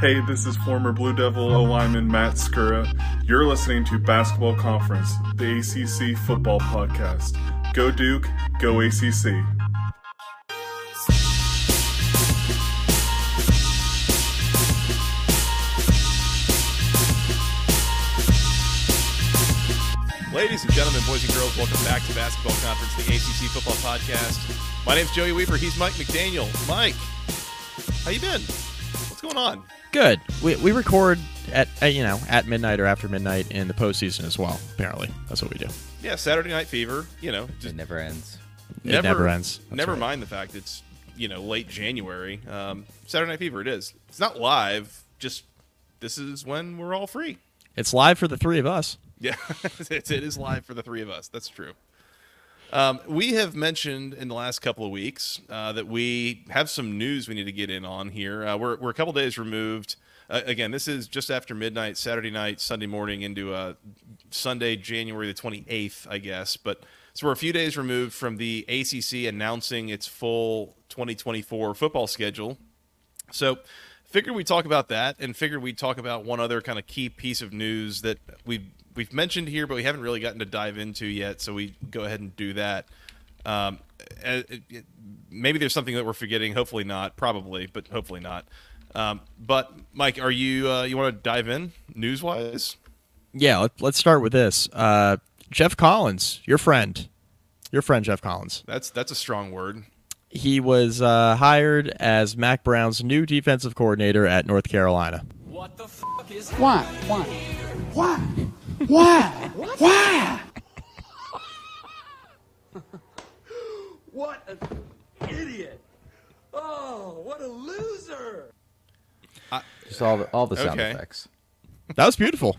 Hey, this is former Blue Devil O lineman Matt Skura. You're listening to Basketball Conference, the ACC football podcast. Go Duke, go ACC. Ladies and gentlemen, boys and girls, welcome back to Basketball Conference, the ACC football podcast. My name's Joey Weaver. He's Mike McDaniel. Mike, how you been? What's going on? Good. We, we record at, at you know at midnight or after midnight in the postseason as well. Apparently, that's what we do. Yeah, Saturday Night Fever. You know, It never ends. It never ends. That's never right. mind the fact it's you know late January. Um, Saturday Night Fever. It is. It's not live. Just this is when we're all free. It's live for the three of us. Yeah, it is live for the three of us. That's true. Um, we have mentioned in the last couple of weeks uh, that we have some news we need to get in on here. Uh, we're, we're a couple days removed. Uh, again, this is just after midnight, Saturday night, Sunday morning into uh, Sunday, January the 28th, I guess. But so we're a few days removed from the ACC announcing its full 2024 football schedule. So figured we'd talk about that and figured we'd talk about one other kind of key piece of news that we've we've mentioned here, but we haven't really gotten to dive into yet. So we go ahead and do that. Um, uh, it- it- maybe there's something that we're forgetting. Hopefully not. Probably, but hopefully not. Um, but Mike, are you uh, you want to dive in news wise? Yeah. Let, let's start with this. Uh, Geoff Collins, your friend, your friend Geoff Collins. That's that's a strong word. He was uh, hired as Mack Brown's new defensive coordinator at North Carolina. What the fuck is? Why? Why? Why? Why? Why? What an idiot! Oh, what a loser! Just all the all the sound Okay. effects. That was beautiful.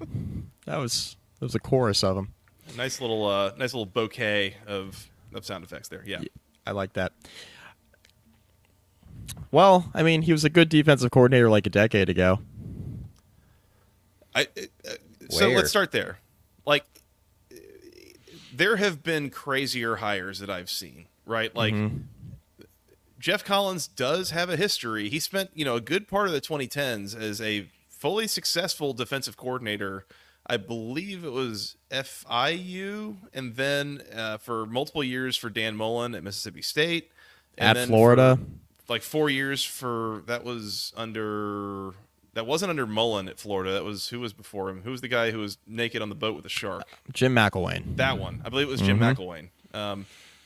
that was that was a chorus of them. Nice little uh, nice little bouquet of of sound effects there. Yeah. I like that. Well, I mean, he was a good defensive coordinator like a decade ago. I, uh, so Where? let's start there. Like, there have been crazier hires that I've seen, right? Like, Geoff Collins does have a history. He spent, you know, a good part of the 2010s as a fully successful defensive coordinator. I believe it was FIU, and then uh, for multiple years for Dan Mullen at Mississippi State, and At then Florida. like four years for that was under that wasn't under Mullen at Florida. That was who was before him. Who was the guy who was naked on the boat with a shark? Jim McElwain. That one, I believe it was Jim McElwain. Um,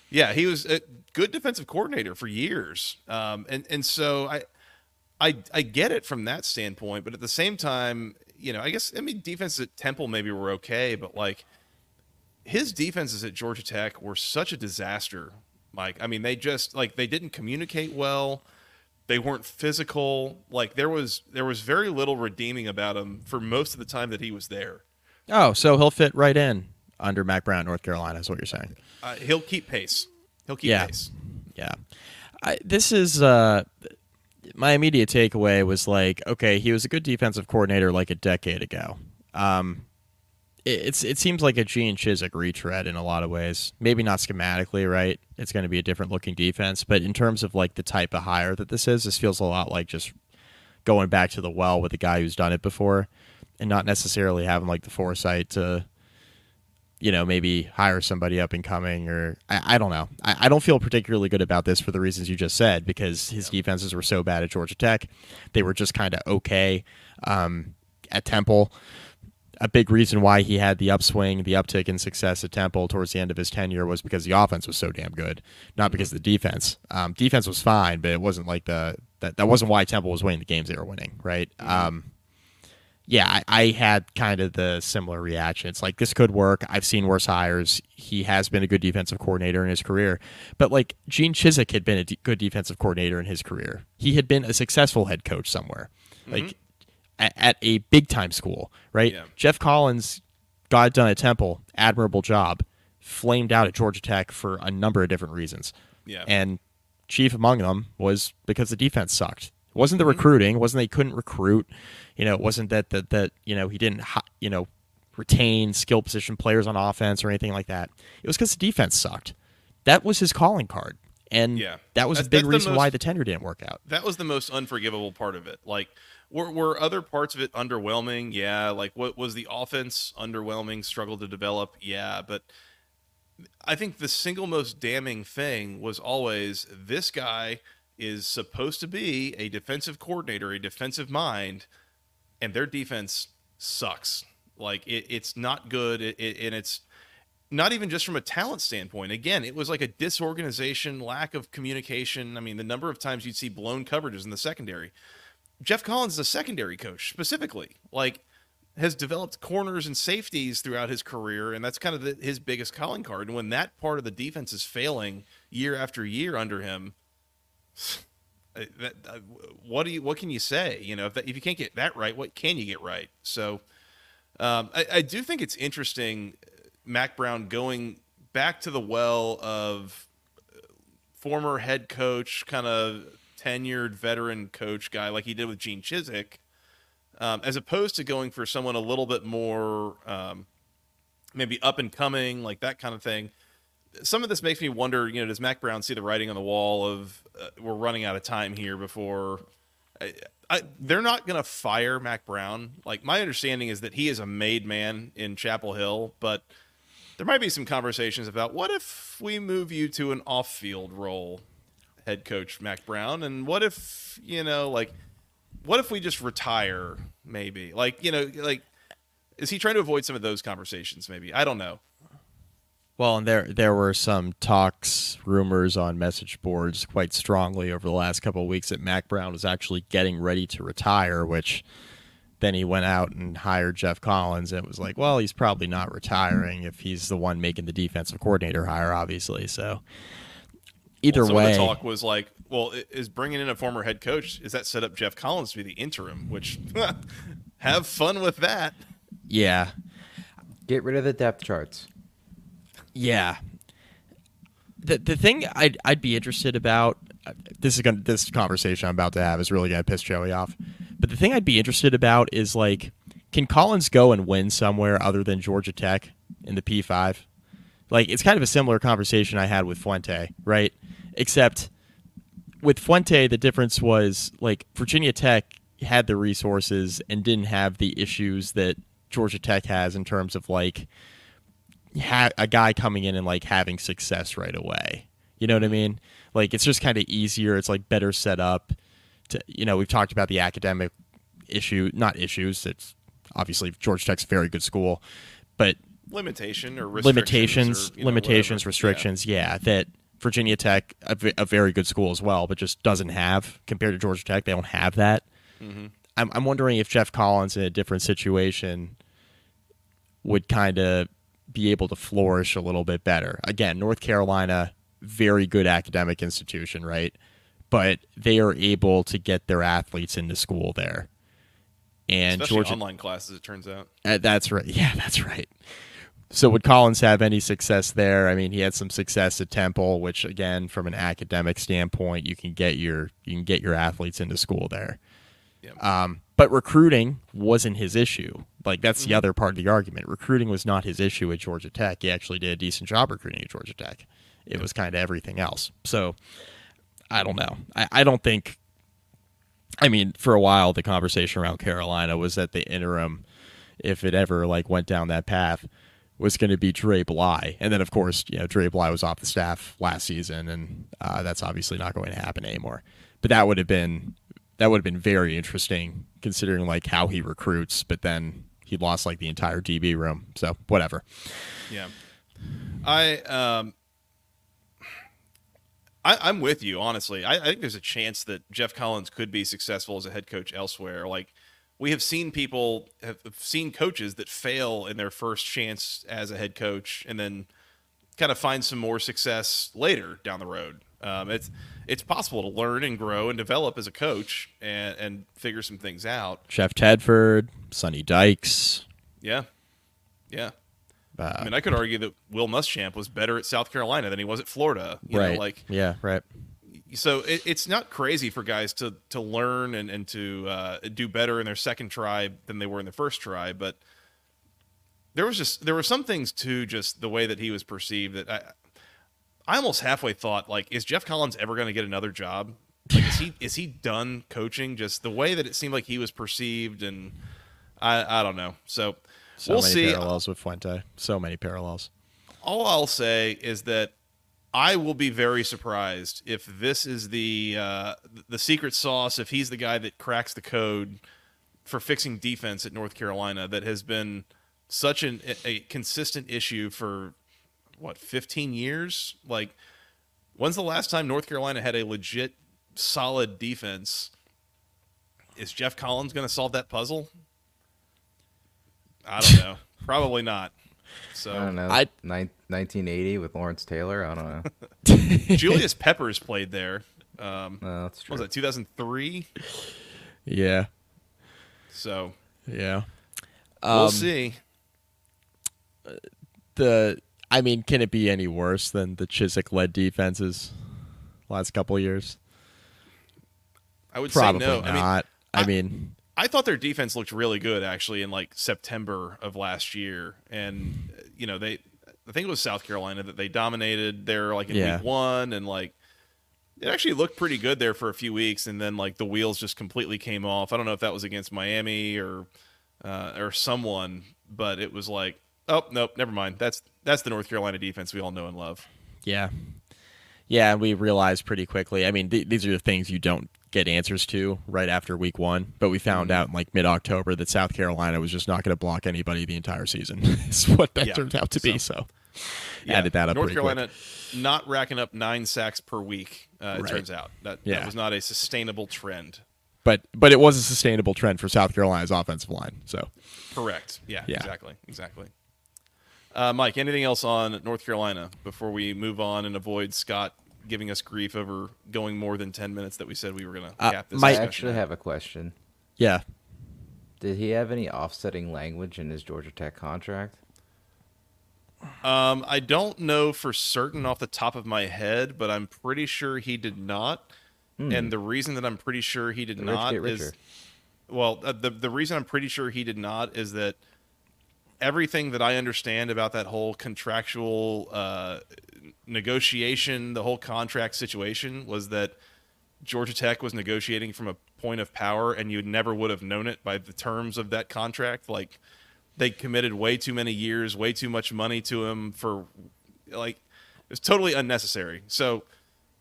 yeah, he was a good defensive coordinator for years, um, and and so I, I I get it from that standpoint, but at the same time, you know, I guess I mean defenses at Temple maybe were okay, but like his defenses at Georgia Tech were such a disaster. Mike, I mean, they just like they didn't communicate well. They weren't physical. Like there was there was very little redeeming about him for most of the time that he was there. Oh, so he'll fit right in under Mack Brown, North Carolina, is what you're saying. Uh, he'll keep pace. He'll keep Yeah. pace. Yeah. I, this is uh, my immediate takeaway was like, okay, he was a good defensive coordinator like a decade ago. Um, it's it seems like a Gene Chizik retread in a lot of ways. Maybe not schematically, right? It's going to be a different looking defense, but in terms of like the type of hire that this is, this feels a lot like just going back to the well with a guy who's done it before, and not necessarily having like the foresight to you know, maybe hire somebody up and coming, or I, I don't know. I, I don't feel particularly good about this for the reasons you just said because his defenses were so bad at Georgia Tech. They were just kind of okay um, at Temple. A big reason why he had the upswing, the uptick in success at Temple towards the end of his tenure was because the offense was so damn good, not because of the defense. Um, defense was fine, but it wasn't like the that that wasn't why Temple was winning the games they were winning, right? Um, yeah, I, I had kind of the similar reaction. It's like this could work. I've seen worse hires. He has been a good defensive coordinator in his career, but like Gene Chizik had been a de- good defensive coordinator in his career. He had been a successful head coach somewhere, like at, at a big time school, right? Yeah. Geoff Collins got done at Temple, admirable job. Flamed out at Georgia Tech for a number of different reasons. Yeah. And chief among them was because the defense sucked. It wasn't Mm-hmm. the recruiting, wasn't they couldn't recruit. You know, it wasn't that that that you know he didn't you know retain skill position players on offense or anything like that. It was because the defense sucked. That was his calling card, and Yeah. that was That's- a big that's the reason most- why the tenure didn't work out. that was the most unforgivable part of it. Like, were, were other parts of it underwhelming? Yeah. Like, what was the offense underwhelming? Struggled to develop? Yeah. But I think the single most damning thing was always this guy is supposed to be a defensive coordinator, a defensive mind, and their defense sucks. Like, it, it's not good, it, it, and it's not even just from a talent standpoint. Again, it was like a disorganization, lack of communication. I mean, the number of times you'd see blown coverages in the secondary. Geoff Collins is a secondary coach specifically, like has developed corners and safeties throughout his career, and that's kind of the, his biggest calling card. And when that part of the defense is failing year after year under him, that, what do you what can you say? You know, if, that, if you can't get that right, what can you get right? So, um, I, I do think it's interesting, uh, Mack Brown going back to the well of uh, former head coach, kind of tenured veteran coach guy like he did with Gene Chizik, um, as opposed to going for someone a little bit more um, maybe up and coming, like that kind of thing. Some of this makes me wonder, you know, does Mack Brown see the writing on the wall of uh, we're running out of time here before I, I, they're not going to fire Mack Brown. Like my understanding is that he is a made man in Chapel Hill, but there might be some conversations about what if we move you to an off-field role, head coach Mack Brown, and what if you know, like, what if we just retire? Maybe, like, you know, like, is he trying to avoid some of those conversations? Maybe I don't know. Well, and there there were some talks, rumors on message boards quite strongly over the last couple of weeks that Mack Brown was actually getting ready to retire, which then he went out and hired Geoff Collins and it was like, well, he's probably not retiring if he's the one making the defensive coordinator hire, obviously. So either Well, way, the talk was like, well, is bringing in a former head coach is that set up Geoff Collins to be the interim? Which have fun with that. yeah, Get rid of the depth charts. Yeah. The the thing I'd I'd be interested about uh, this is going to this conversation I'm about to have is really going to piss Joey off. But the thing I'd be interested about is like can Collins go and win somewhere other than Georgia Tech in the P5? Like it's kind of a similar conversation I had with Fuente, right? Except with Fuente the difference was like Virginia Tech had the resources and didn't have the issues that Georgia Tech has in terms of like ha- a guy coming in and like having success right away. You know what I mean? Like it's just kind of easier. It's like better set up. To you know, we've talked about the academic issue, not issues. It's obviously Georgia Tech's a very good school, but Limitation or restrictions limitations, or, you know, limitations, whatever. restrictions. Yeah. that Virginia Tech, a, v- a very good school as well, but just doesn't have compared to Georgia Tech. They don't have that. Mm-hmm. I'm, I'm wondering if Geoff Collins in a different situation would kind of be able to flourish a little bit better. Again, North Carolina, very good academic institution, right? But they are able to get their athletes into school there. And Especially Georgia, online classes, it turns out. uh, that's right. Yeah, that's right. So would Collins have any success there? I mean, he had some success at Temple, which again, from an academic standpoint, you can get your you can get your athletes into school there. Yep. Um, but recruiting wasn't his issue. Like that's the other part of the argument. Recruiting was not his issue at Georgia Tech. He actually did a decent job recruiting at Georgia Tech. It was kind of everything else. So I don't know. I, I don't think. I mean, for a while, the conversation around Carolina was that the interim, if it ever like went down that path, was going to be Dre Bly, and then of course, you know, Dre Bly was off the staff last season, and uh, that's obviously not going to happen anymore. But that would have been that would have been very interesting considering like how he recruits, but then he lost like the entire DB room. So whatever. Yeah. I um I, I'm with you, honestly. I, I think there's a chance that Geoff Collins could be successful as a head coach elsewhere. Like we have seen people have seen coaches that fail in their first chance as a head coach and then kind of find some more success later down the road. Um, it's it's possible to learn and grow and develop as a coach and and figure some things out. Jeff Tedford, Sonny Dykes. Yeah, yeah. Uh, I mean, I could argue that Will Muschamp was better at South Carolina than he was at Florida. You right. know, like yeah, right. So it, it's not crazy for guys to to learn and and to uh, do better in their second try than they were in their first try, but there was just there were some things too, just the way that he was perceived that I I almost halfway thought like, is Geoff Collins ever going to get another job? Like, is he is he done coaching? Just the way that it seemed like he was perceived, and I I don't know. So, So we'll many see. parallels with Fuente. So many parallels. all I'll say is that I will be very surprised if this is the uh, the secret sauce. If he's the guy that cracks the code for fixing defense at North Carolina, that has been such an, a consistent issue for what 15 years. Like, when's the last time North Carolina had a legit solid defense? Is Geoff Collins going to solve that puzzle? I don't know. Probably not. So I don't know. I- Nin- 1980 with Lawrence Taylor. I don't know. Julius Peppers played there. Um, No, that's true. what was that 2003? Yeah, So yeah. we'll Um, see. The I mean, can it be any worse than the Chizik led defenses last couple of years? I would Probably say no. I mean, not. I, I- mean, I thought their defense looked really good actually in like September of last year, and uh, you know they, I think it was South Carolina that they dominated there like in Yeah. week one, and like it actually looked pretty good there for a few weeks, and then like the wheels just completely came off. I don't know if that was against Miami or uh, or someone, but it was like, oh nope, never mind. That's that's the North Carolina defense we all know and love. yeah, yeah. and We realized pretty quickly. I mean, th- these are the things you don't get answers to right after week one. But we found Mm-hmm. out in like mid October that South Carolina was just not going to block anybody the entire season. is what that Yeah. turned out to be. So, Yeah, added that up. North Carolina quick. not racking up nine sacks per week. Uh, it Right. turns out that Yeah. that was not a sustainable trend. but but it was a sustainable trend for South Carolina's offensive line. So Correct. Yeah. Yeah. Exactly. Exactly. Uh, Mike, anything else on North Carolina before we move on and avoid Scott giving us grief over going more than ten minutes that we said we were going to Uh, cap this my- I actually at? have a question. yeah, Did he have any offsetting language in his Georgia Tech contract? Um, I don't know for certain off the top of my head, but I'm pretty sure he did not. And the reason that I'm pretty sure he did Hmm. The not is well, uh, the the reason I'm pretty sure he did not is that everything that I understand about that whole contractual uh, negotiation, the whole contract situation, was that Georgia Tech was negotiating from a point of power, and you never would have known it by the terms of that contract. Like they committed way too many years, way too much money to him for like it was totally unnecessary. So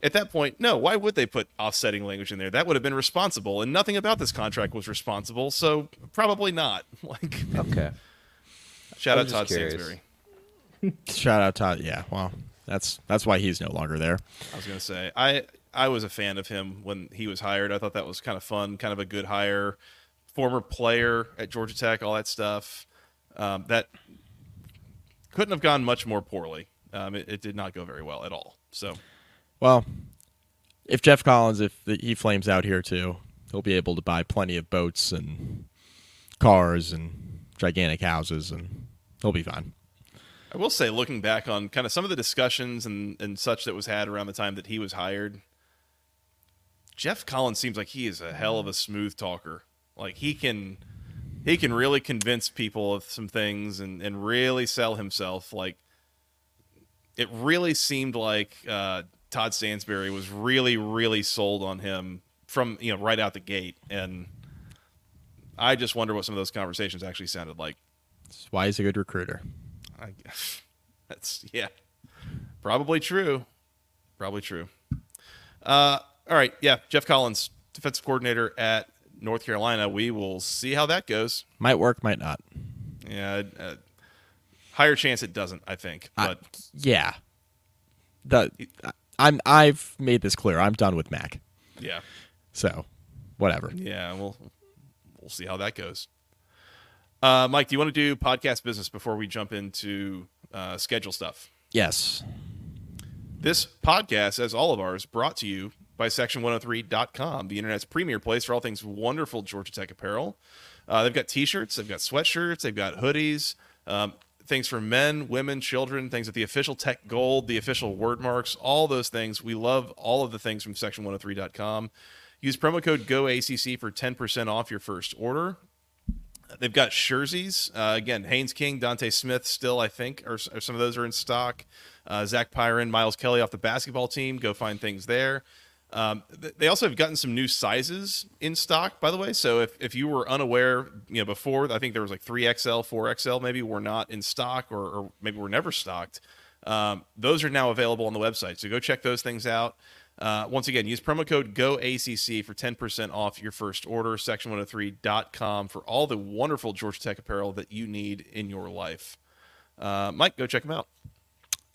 at that point, no, why would they put offsetting language in there? That would have been responsible, and nothing about this contract was responsible, so probably not. Like Okay. Shout I'm out Todd just curious. Stansbury. shout out Todd. Yeah, well, that's that's why he's no longer there. I was gonna say I I was a fan of him when he was hired. I thought that was kind of fun, kind of a good hire. Former player at Georgia Tech, all that stuff. Um, that couldn't have gone much more poorly. Um, it, it did not go very well at all. So Well, if Geoff Collins, if he flames out here too, he'll be able to buy plenty of boats and cars and gigantic houses, and he'll be fine. I will say, looking back on kind of some of the discussions and, and such that was had around the time that he was hired, Geoff Collins seems like he is a hell of a smooth talker. Like he can he can really convince people of some things and, and really sell himself. Like it really seemed like uh, Todd Stansbury was really, really sold on him from you know right out the gate. And I just wonder what some of those conversations actually sounded like. That's why he's a good recruiter. I guess that's yeah, probably true, probably true. Uh, all right, yeah, Geoff Collins, defensive coordinator at North Carolina. We will see how that goes. Might work, might not. Yeah, uh, higher chance it doesn't. I think, I- but yeah, the I'm I've made this clear. I'm done with Mack. yeah, So, whatever. yeah, we'll we'll see how that goes. Uh, Mike, do you want to do podcast business before we jump into uh, schedule stuff? Yes. This podcast, as all of ours, brought to you by Section103.com, the internet's premier place for all things wonderful Georgia Tech apparel. Uh, they've got T-shirts, they've got sweatshirts, they've got hoodies, um, things for men, women, children, things with the official Tech Gold, the official word marks, all those things. We love all of the things from Section103.com. Use promo code GOACC for 10% off your first order. They've got jerseys. Uh, again, Haynes King, Dontae Smith, still I think, or, or some of those are in stock. Uh, Zach Pyron, Miles Kelly off the basketball team. Go find things there. Um, th- they also have gotten some new sizes in stock, by the way. So if, if you were unaware, you know, before I think there was like three XL, four XL, maybe were not in stock, or, or maybe were never stocked. Um, those are now available on the website. So go check those things out. Uh, once again, use promo code GOACC for 10% off your first order. Section103.com for all the wonderful Georgia Tech apparel that you need in your life. Uh, Mike, go check them out.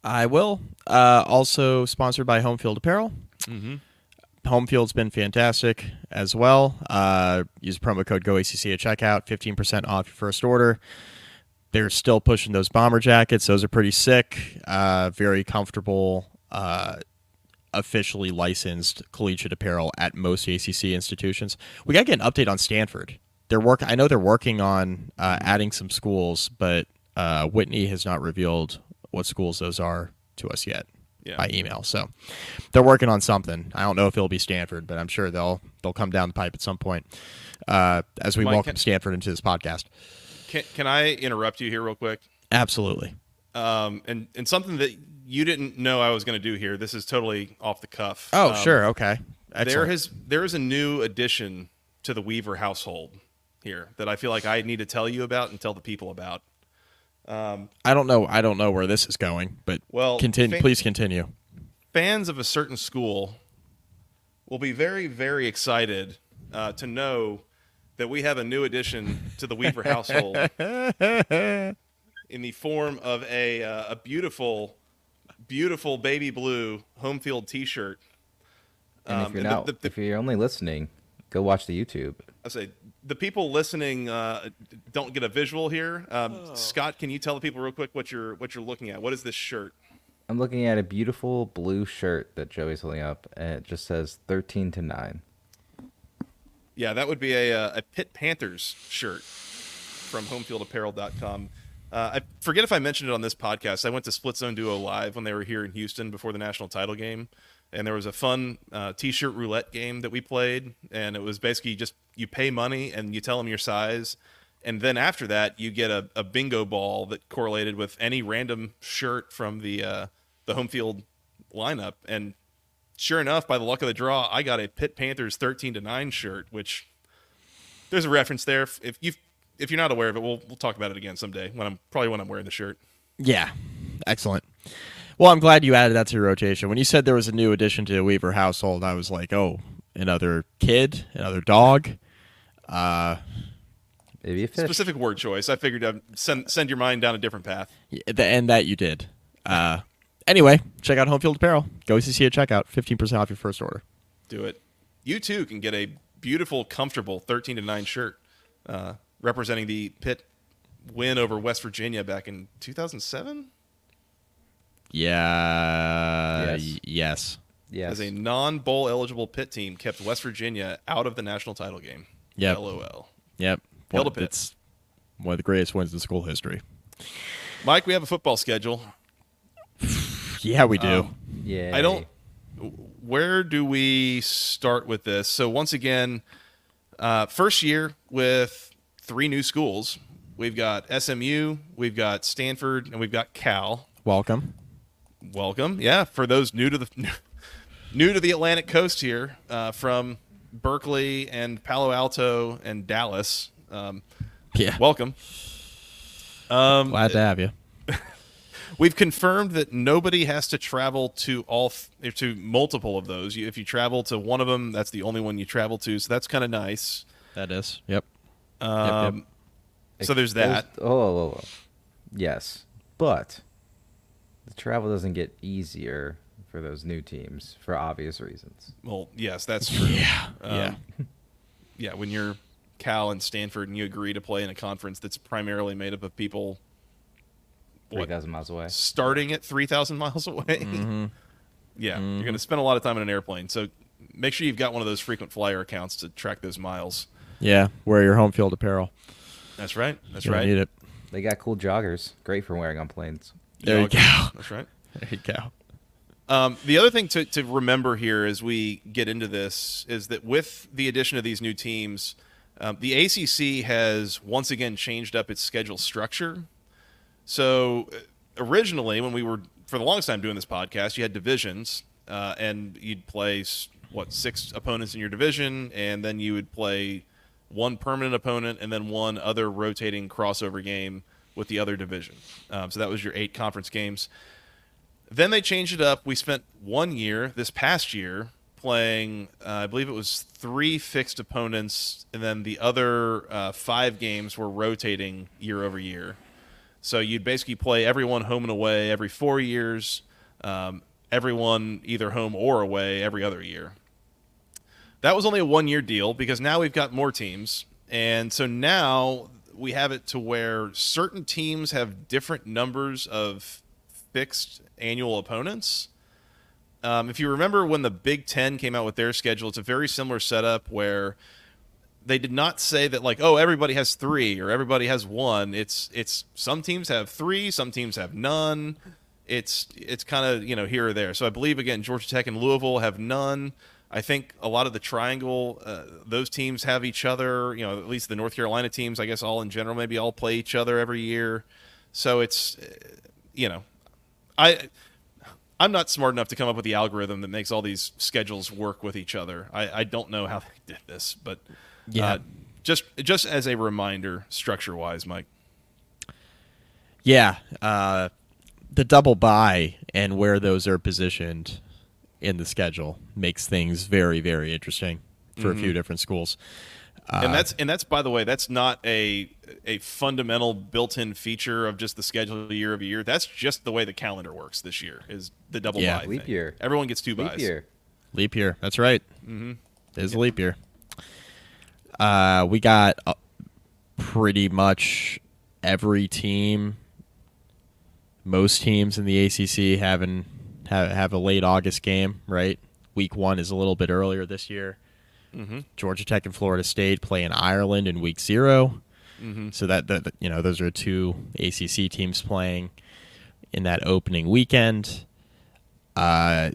I will. Uh, also sponsored by Home Field Apparel. Mm-hmm. Home Field's been fantastic as well. Uh, use promo code GOACC at checkout, 15% off your first order. They're still pushing those bomber jackets. Those are pretty sick, uh, very comfortable, uh, officially licensed collegiate apparel at most ACC institutions. We got to get an update on Stanford. They're work. I know they're working on uh, adding some schools, but uh, Whitney has not revealed what schools those are to us yet Yeah. by email. So they're working on something. I don't know if it'll be Stanford, but I'm sure they'll they'll come down the pipe at some point. Uh, as we Mike, welcome can- Stanford into this podcast. Can, can I interrupt you here real quick? Absolutely. Um, and, and something that you didn't know I was going to do here. This is totally off the cuff. Oh, Um, sure. Okay. There has there is a new addition to the Weaver household here that I feel like I need to tell you about and tell the people about. I don't know. I don't know where this is going, but Well, continue. fa- please continue. Fans of a certain school will be very very excited uh, to know that we have a new addition to the Weaver household in the form of a uh, a beautiful beautiful baby blue home field T-shirt. And Um, if you're and not, the- the- if you're only listening, go watch the YouTube. I say the people listening uh, don't get a visual here. Um, Scott, can you tell the people real quick what you're what you're looking at? What is this shirt? I'm looking at a beautiful blue shirt that Joey's holding up, and it just says 13 to 9. Yeah, that would be a uh, a Pitt Panthers shirt from HomeFieldApparel.com. Uh, I forget if I mentioned it on this podcast. I went to Split Zone Duo live when they were here in Houston before the national title game, and there was a fun uh, T-shirt roulette game that we played, and it was basically just you pay money and you tell them your size, and then after that you get a, a bingo ball that correlated with any random shirt from the uh, the home field lineup, and sure enough, by the luck of the draw, I got a Pitt Panthers thirteen to nine shirt, which there's a reference there. If- If you if you're not aware of it, we'll we'll talk about it again someday when I'm probably when I'm wearing the shirt. Yeah. Excellent. Well, I'm glad you added that to your rotation. When you said there was a new addition to the Weaver household, I was like, oh, another kid, another dog. Maybe a fish. Specific word choice. I figured I'd send send your mind down a different path. Yeah, the- And that you did. Uh, anyway, check out Home Field Apparel. Go CC at checkout. 15% off your first order. Do it. You too can get a beautiful, comfortable thirteen to nine shirt uh, representing the Pitt win over West Virginia back in 2007 Yeah. Yes. y- yes. yes. as a non-bowl eligible Pitt team kept West Virginia out of the national title game. Yep. LOL. Yep. Hail to Well, Pitt. It's one of the greatest wins in school history. Mike, we have a football schedule. Yeah, we do. yeah. I don't. Where do we start with this? So once again, uh, first year with three new schools. We've got SMU, we've got Stanford, and we've got Cal. Welcome. Welcome, yeah, for those new to the new to the Atlantic Coast here, uh, from Berkeley and Palo Alto and Dallas. Um, Yeah. welcome. Um, Glad to have you. We've confirmed that nobody has to travel to all th- to multiple of those. You, if you travel to one of them, that's the only one you travel to. So that's kind of nice. That is. Yep. Um, yep. So there's that. Oh, oh, oh, oh. yes, but the travel doesn't get easier for those new teams for obvious reasons. Well, yes, that's true. Yeah. Um, yeah. Yeah, when you're Cal and Stanford, and you agree to play in a conference that's primarily made up of people Three what, thousand miles away. starting at 3,000 miles away. Mm-hmm. yeah, you're going to spend a lot of time in an airplane. So make sure you've got one of those frequent flyer accounts to track those miles. Yeah, wear your home field apparel. That's right. That's You'll right. Need it. They got cool joggers, great for wearing on planes. There you go. That's right. There you go. Um, the other thing to, to remember here as we get into this is that with the addition of these new teams, um, the ACC has once again changed up its schedule structure. So uh, originally, when we were for the longest time doing this podcast, you had divisions, uh, and you'd play what six opponents in your division, and then you would play one permanent opponent and then one other rotating crossover game with the other division. Um, so that was your eight conference games. Then they changed it up. We spent one year this past year playing, uh, I believe it was three fixed opponents, and then the other uh, five games were rotating year over year. So you'd basically play everyone home and away every four years, um, everyone either home or away every other year. That was only a one year deal because now we've got more teams. And so now we have it to where certain teams have different numbers of fixed annual opponents. Um, if you remember when the Big Ten came out with their schedule, it's a very similar setup where they did not say that like oh everybody has three or everybody has one. It's it's some teams have three, some teams have none. It's it's kind of you know here or there. So I believe again Georgia Tech and Louisville have none. I think a lot of the triangle, uh, those teams have each other. You know, at least the North Carolina teams, I guess, all in general, maybe all play each other every year. So it's, you know, I I'm not smart enough to come up with the algorithm that makes all these schedules work with each other. I, I don't know how they did this, but Yeah. uh, just just as a reminder, structure wise, Mike. Yeah, uh, the double buy and where those are positioned in the schedule makes things very, very interesting for a few different schools. Uh, and that's and that's by the way, that's not a a fundamental built-in feature of just the schedule year over year. That's just the way the calendar works this year. Is the double Yeah. Leap thing. year. Everyone gets two Leap byes. year. Leap year. That's right. Mm-hmm. It is a leap year. Uh, we got uh, pretty much every team, most teams in the ACC having have, have a late August game. Right, week one is a little bit earlier this year. Georgia Tech and Florida State play in Ireland in week 0 So that, that you know those are two ACC teams playing in that opening weekend. Uh,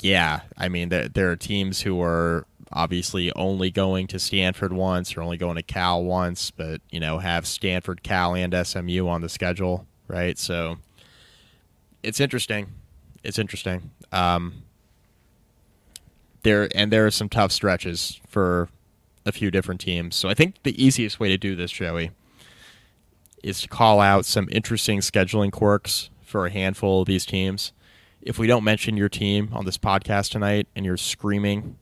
yeah, I mean there there are teams who are obviously only going to Stanford once or only going to Cal once, but you know have Stanford, Cal, and SMU on the schedule, right? So it's interesting. It's interesting. Um, there and there are some tough stretches for a few different teams. So I think the easiest way to do this, Joey, is to call out some interesting scheduling quirks for a handful of these teams. If we don't mention your team on this podcast tonight and you're screaming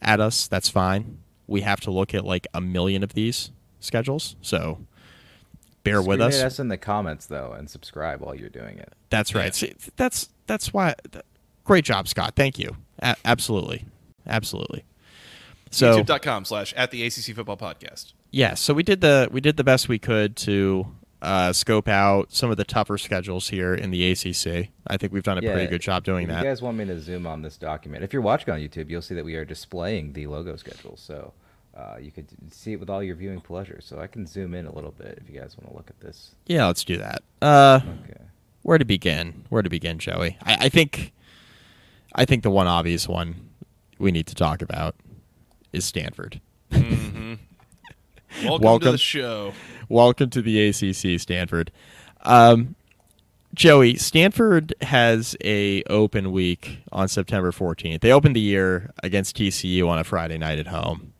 at us, that's fine. We have to look at like a million of these schedules. So bear with us. us in the comments though, and subscribe while you're doing it. That's right. See, that's that's why. th- Great job, Scott. Thank you. A- absolutely, absolutely. So YouTube.com slash at the ACC Football Podcast. yeah, so we did the we did the best we could to uh, scope out some of the tougher schedules here in the ACC. I think we've done a pretty good job doing if that. you guys want me to zoom on this document, if you're watching on YouTube, you'll see that we are displaying the logo schedule. So uh, you could see it with all your viewing pleasure. So I can zoom in a little bit if you guys want to look at this. yeah, let's do that. Uh, Okay. Where to begin? Where to begin, Joey? I, I think, I think the one obvious one we need to talk about is Stanford. Welcome, to the show. Welcome to the ACC, Stanford. Um, Joey, Stanford has a open week on September 14th. They opened the year against TCU on a Friday night at home.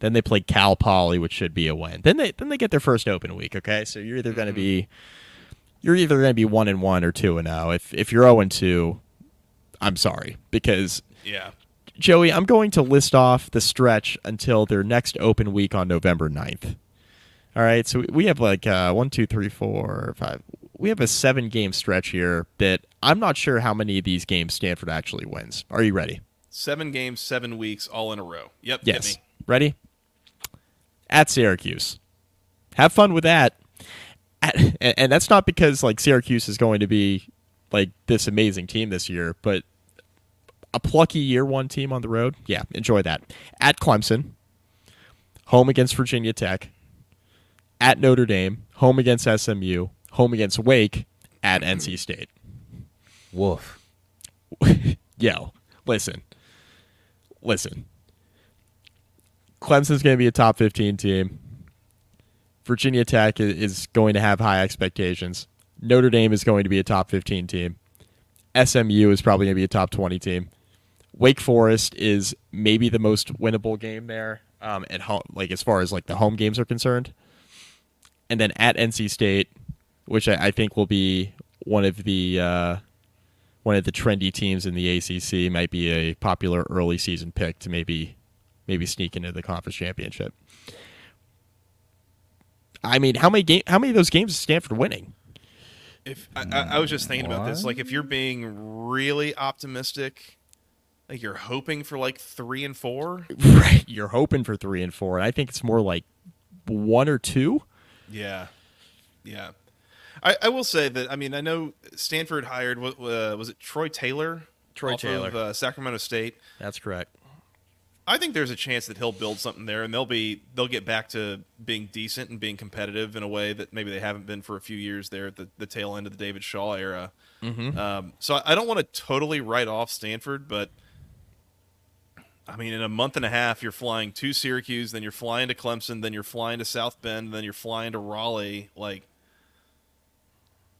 Then they play Cal Poly, which should be a win. Then they then they get their first open week. Okay, so you're either going to be you're either going to be one and one or two and zero. If if you're zero and two, I'm sorry because Yeah. Joey, I'm going to list off the stretch until their next open week on November 9th. All right, so we have like uh, one, two, three, four, five. We have a seven game stretch here that I'm not sure how many of these games Stanford actually wins. Are you ready? Seven games, seven weeks, all in a row. Yep. Yes. Ready? at Syracuse. Have fun with that. At, and, that's not because like Syracuse is going to be like this amazing team this year, but a plucky year one team on the road. Yeah, enjoy that. At Clemson, home against Virginia Tech, at Notre Dame, home against SMU, home against Wake, at NC State. Woof. Yo, listen. Listen. Clemson's going to be a top 15 team. Virginia Tech is going to have high expectations. Notre Dame is going to be a top 15 team. SMU is probably going to be a top 20 team. Wake Forest is maybe the most winnable game there um, at home, like as far as like the home games are concerned. And then at NC State, which I, I think will be one of the uh, one of the trendy teams in the ACC, might be a popular early season pick to maybe maybe sneak into the conference championship. I mean, how many game, how many of those games is Stanford winning? If I, I, was just thinking about this, like if you're being really optimistic, like you're hoping for like three and four. Right, you're hoping for three and four, and I think it's more like one or two. Yeah, yeah. I, I will say that I mean I know Stanford hired what uh, was it Troy Taylor? Troy Taylor. of uh, Sacramento State. That's correct. I think there's a chance that he'll build something there, and they'll be they'll get back to being decent and being competitive in a way that maybe they haven't been for a few years there at the, the tail end of the David Shaw era. Um, so I, don't want to totally write off Stanford, but I mean, in a month and a half, you're flying to Syracuse, then you're flying to Clemson, then you're flying to South Bend, then you're flying to Raleigh. Like,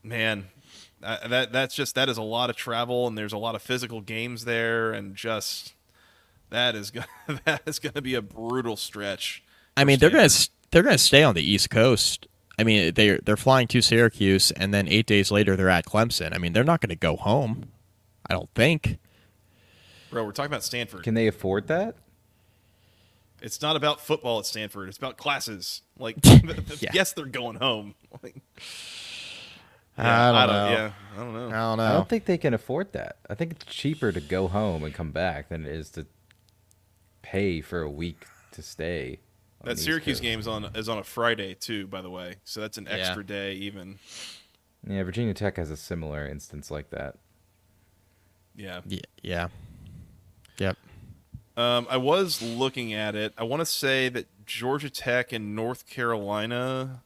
man, that that's just that is a lot of travel, and there's a lot of physical games there, and just that is gonna, that is going to be a brutal stretch. I for mean, they're gonna they're gonna stay on the East Coast. I mean, they they're flying to Syracuse, and then eight days later they're at Clemson. I mean, they're not going to go home. I don't think. bro. We're talking about Stanford. Can they afford that? It's not about football at Stanford. It's about classes. Like, Yeah. yes, they're going home. Like, I don't know. Yeah, I don't know. I don't know. I don't think they can afford that. I think it's cheaper to go home and come back than it is to pay for a week to stay. That Syracuse Coast. game is on is on a Friday too, by the way. So that's an Yeah. extra day even. Yeah, Virginia Tech has a similar instance like that. Yeah. Y- yeah. Yep. Um, I was looking at it. I want to say that Georgia Tech and North Carolina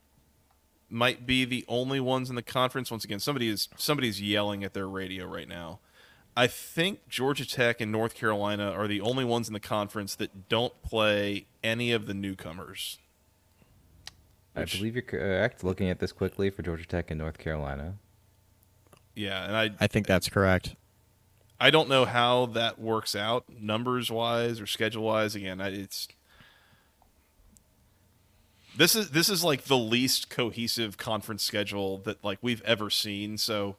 might be the only ones in the conference. Once again, somebody is somebody's yelling at their radio right now. I think Georgia Tech and North Carolina are the only ones in the conference that don't play any of the newcomers. Which- I believe you're correct. Looking at this quickly for Georgia Tech and North Carolina. Yeah, and I I think that's correct. I don't know how that works out numbers wise or schedule wise. Again, it's this is this is like the least cohesive conference schedule that like we've ever seen. So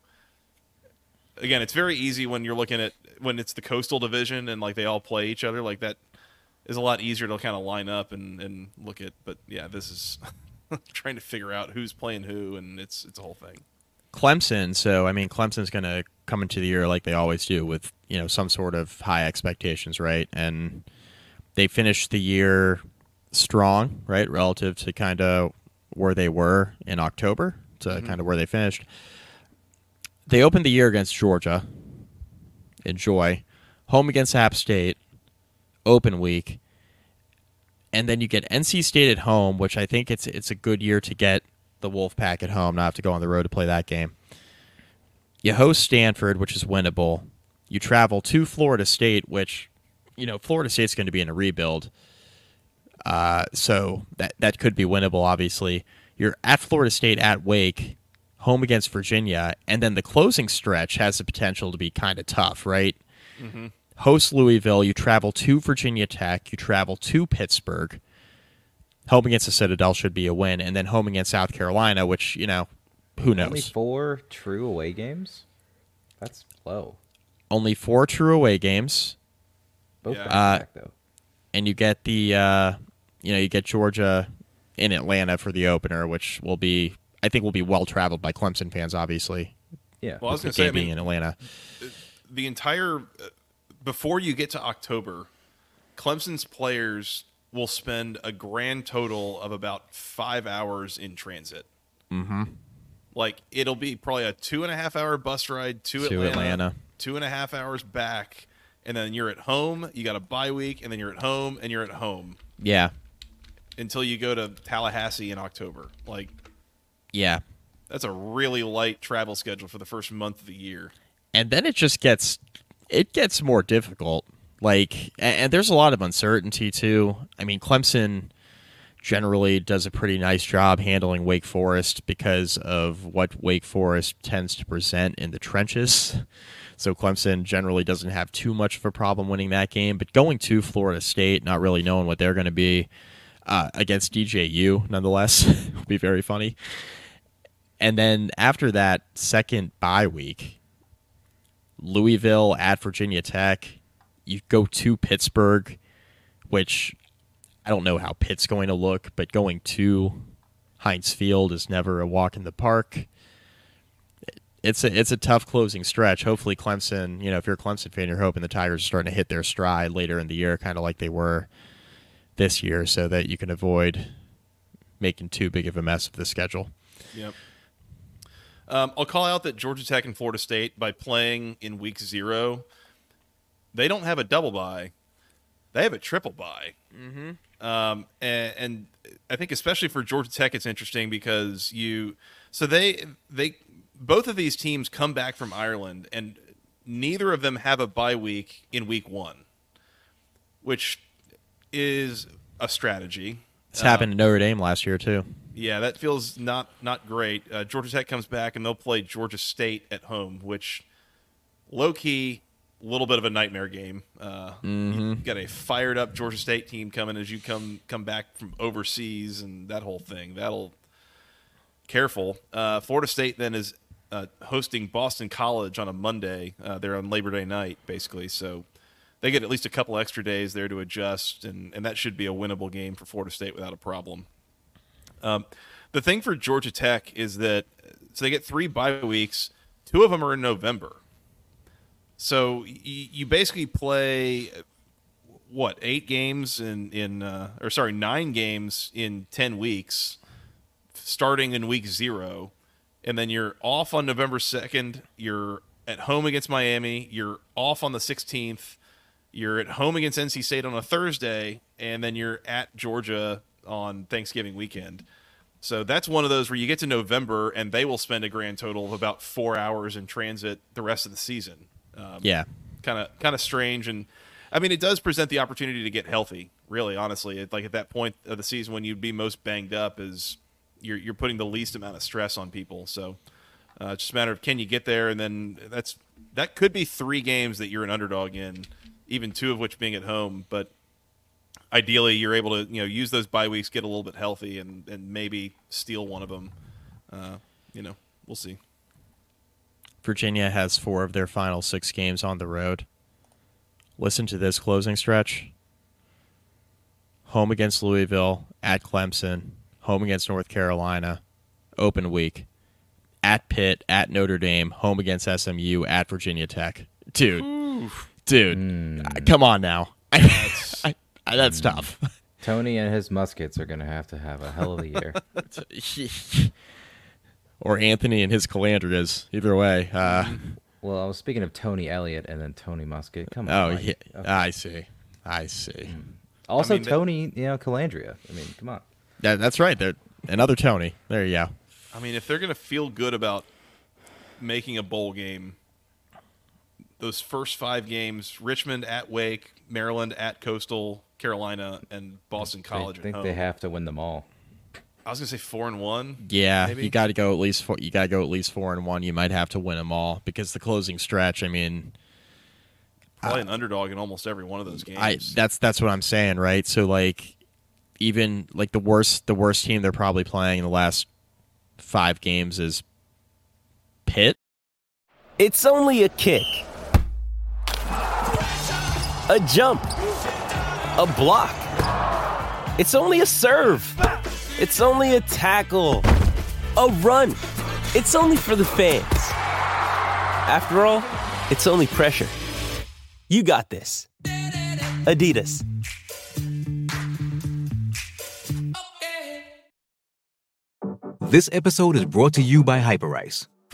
again, it's very easy when you're looking at when it's the coastal division and like they all play each other. Like that is a lot easier to kind of line up and and look at. But yeah, this is trying to figure out who's playing who, and it's it's a whole thing. Clemson, so I mean, Clemson's going to come into the year like they always do, with you know some sort of high expectations, right? And they finished the year strong, right, relative to kind of where they were in October to mm-hmm. kind of where they finished. They opened the year against Georgia. Enjoy, home against App State, open week, and then you get NC State at home, which I think it's it's a good year to get the Wolfpack at home, not have to go on the road to play that game. You host Stanford, which is winnable. You travel to Florida State, which you know Florida State's going to be in a rebuild, uh, so that that could be winnable. Obviously, you're at Florida State at Wake, home against Virginia, and then the closing stretch has the potential to be kind of tough, right? Host Louisville, you travel to Virginia Tech, you travel to Pittsburgh. Home against the Citadel should be a win, and then home against South Carolina, which you know, who knows? Only four true away games. That's low. Only four true away games, Both Yeah. back Uh, back though. and you get the uh, you know you get Georgia in Atlanta for the opener, which will be I think will be well traveled by Clemson fans, obviously. Yeah. Well, I was going to the say, I being mean, in Atlanta. the entire uh, before you get to October, Clemson's players will spend a grand total of about five hours in transit. Mm-hmm. Like it'll be probably a two and a half hour bus ride to, To Atlanta. two and a half hours back, and then you're at home. You got a bye week, and then you're at home, and you're at home Yeah. until you go to Tallahassee in October. Like Yeah. that's a really light travel schedule for the first month of the year. and then it just gets it gets more difficult. Like and, there's a lot of uncertainty too. I mean clemson generally does a pretty nice job handling wake forest because of what wake forest tends to present in the trenches. So clemson generally doesn't have too much of a problem winning that game. But going to florida state not really knowing what they're going to be uh, against dju nonetheless will be very funny and then after that second bye week Louisville at Virginia Tech. You go to Pittsburgh, which I don't know how Pitt's going to look, but going to Heinz Field is never a walk in the park. It's a it's a tough closing stretch. Hopefully Clemson, you know, if you're a Clemson fan, you're hoping the Tigers are starting to hit their stride later in the year, kind of like they were this year, so that you can avoid making too big of a mess of the schedule. Yep. Um, I'll call out that Georgia Tech and Florida State, by playing in week zero, they don't have a double bye; they have a triple bye. Mm-hmm. Um, and, and I think especially for Georgia Tech, it's interesting because you so they they both of these teams come back from Ireland, and neither of them have a bye week in week one, which is a strategy. It's happened to Notre Dame last year too. Yeah, that feels not not great. Uh, Georgia Tech comes back and they'll play Georgia State at home, which low key, a little bit of a nightmare game. Uh, You got a fired up Georgia State team coming as you come come back from overseas and that whole thing. That'll careful. Uh, Florida State then is uh, hosting Boston College on a Monday. Uh, they're on Labor Day night, basically, so they get at least a couple extra days there to adjust, and, and that should be a winnable game for Florida State without a problem. Um, the thing for Georgia Tech is that so they get three bye weeks. Two of them are in November. So you basically play what eight games in in uh, or sorry nine games in ten weeks, starting in week zero, and then you're off on November second. You're at home against Miami. You're off on the sixteenth. You're at home against NC State on a Thursday, and then you're at Georgia on Thanksgiving weekend. So that's one of those where you get to November and they will spend a grand total of about four hours in transit the rest of the season. Um, Yeah. kind of kind of strange, and I mean it does present the opportunity to get healthy. Really, honestly, It- like at that point of the season when you'd be most banged up is you're you're putting the least amount of stress on people. So uh, it's just a matter of can you get there, and then that's that could be three games that you're an underdog in, even two of which being at home, but ideally you're able to you know use those bye weeks, get a little bit healthy, and and maybe steal one of them. Uh, you know, we'll see. Virginia has four of their final six games on the road. Listen to this closing stretch home against Louisville, at Clemson, home against North Carolina, open week, at Pitt, at Notre Dame, home against SMU, at Virginia Tech. Dude, dude, uh, come on now. I, I, Uh, that's tough. Tony and his muskets are going to have to have a hell of a year. or Anthony and his Colandreas. Either way. Uh, mm-hmm. well, I was speaking of Tony Elliott and then Tony Muskett. Come oh, on. oh, Mike. yeah, Okay. I see. I see. Mm. also, I mean, that- Tony, you know, Colandrea. I mean, come on. Yeah, that's right. There, another Tony. There you go. I mean, if they're going to feel good about making a bowl game, those first five games Richmond at Wake, Maryland at Coastal, Carolina, and Boston College I think they have to win them all. I was going to say four and one. Yeah, Maybe? you got to go at least four. You got to go at least four and one. You might have to win them all because the closing stretch. I mean, Probably an underdog in almost every one of those games. I that's that's what I'm saying, right? So like, even like the worst the worst team they're probably playing in the last five games is Pitt. It's only a kick, a jump, a block. It's only a serve. It's only a tackle, a run. It's only for the fans. After all, it's only pressure. You got this. Adidas. This episode is brought to you by Hyperice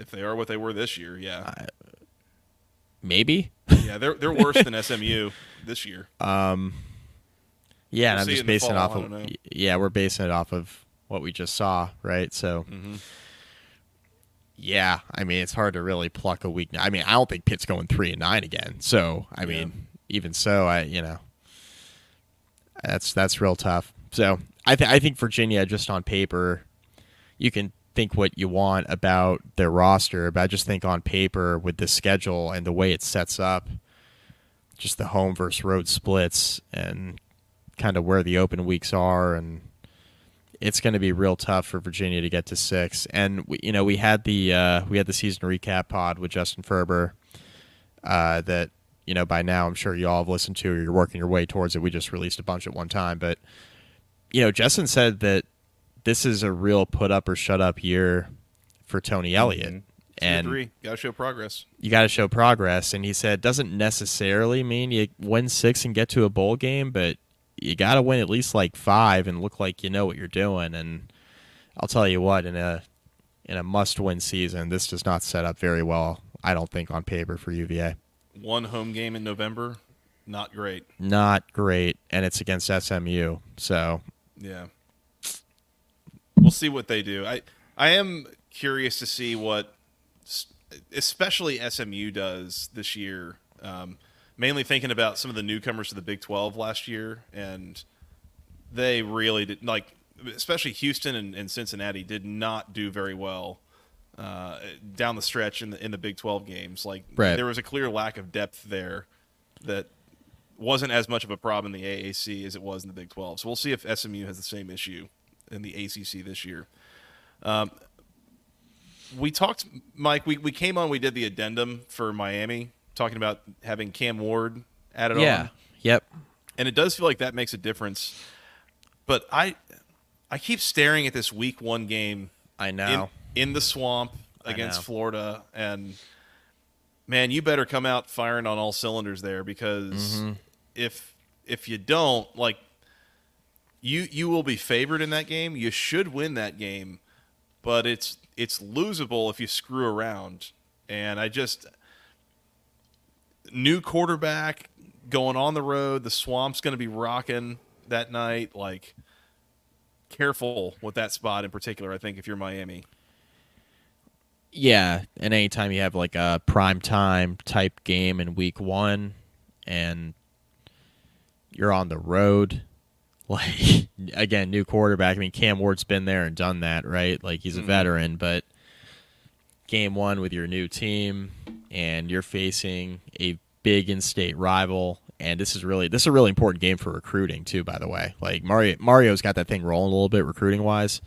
If they are what they were this year, yeah, Maybe. yeah, they're they're worse than SMU this year. Um, yeah, we'll I'm just basing fall, off of yeah, we're basing it off of what we just saw, right? So, Mm-hmm. yeah, I mean, it's hard to really pluck a weakness. I mean, I don't think Pitt's going three and nine again. So, I mean, even so, I you know, that's that's real tough. So, I th- I think Virginia just on paper, you can think what you want about their roster, but I just think on paper with the schedule and the way it sets up, just the home versus road splits and kind of where the open weeks are and it's going to be real tough for Virginia to get to six. And we, you know, we had the uh, we had the season recap pod with Justin Ferber uh, that you know by now I'm sure you all have listened to. Or you're working your way towards it. We just released a bunch at one time, but you know, Justin said that this is a real put up or shut up year for Tony mm-hmm. Elliott, and three, got to show progress. you got to show progress. And he said doesn't necessarily mean you win six and get to a bowl game, but you got to win at least like five and look like you know what you're doing. And I'll tell you what, in a in a must win season, this does not set up very well. I don't think on paper for UVA. One home game in November, not great. Not great, and it's against SMU. So Yeah. We'll see what they do. I I am curious to see what especially SMU does this year. Um, mainly thinking about some of the newcomers to the Big 12 last year and they really did like especially Houston and, and Cincinnati did not do very well uh, down the stretch in the in the Big 12 games. Like Right. there was a clear lack of depth there that wasn't as much of a problem in the AAC as it was in the Big 12. So we'll see if SMU has the same issue in the ACC this year. Um, we talked, Mike. We, we came on. We did the addendum for Miami, talking about having Cam Ward added yeah, on, yep. and it does feel like that makes a difference. But I, I keep staring at this Week One game I in, know. in the swamp against. Florida, and man, you better come out firing on all cylinders there because Mm-hmm. if if you don't, like you you will be favored in that game. You should win that game, but it's it's losable if you screw around. And I just new quarterback going on the road. The swamp's going to be rocking that night. Like careful with that spot in particular. I think if you're Miami. Yeah, and anytime you have like a prime time type game in week one and you're on the road, like again, new quarterback. I mean, Cam Ward's been there and done that, right? Like he's a veteran, but game one with your new team and you're facing a big in-state rival and this is really this is a really important game for recruiting too by the way like mario mario's got that thing rolling a little bit recruiting wise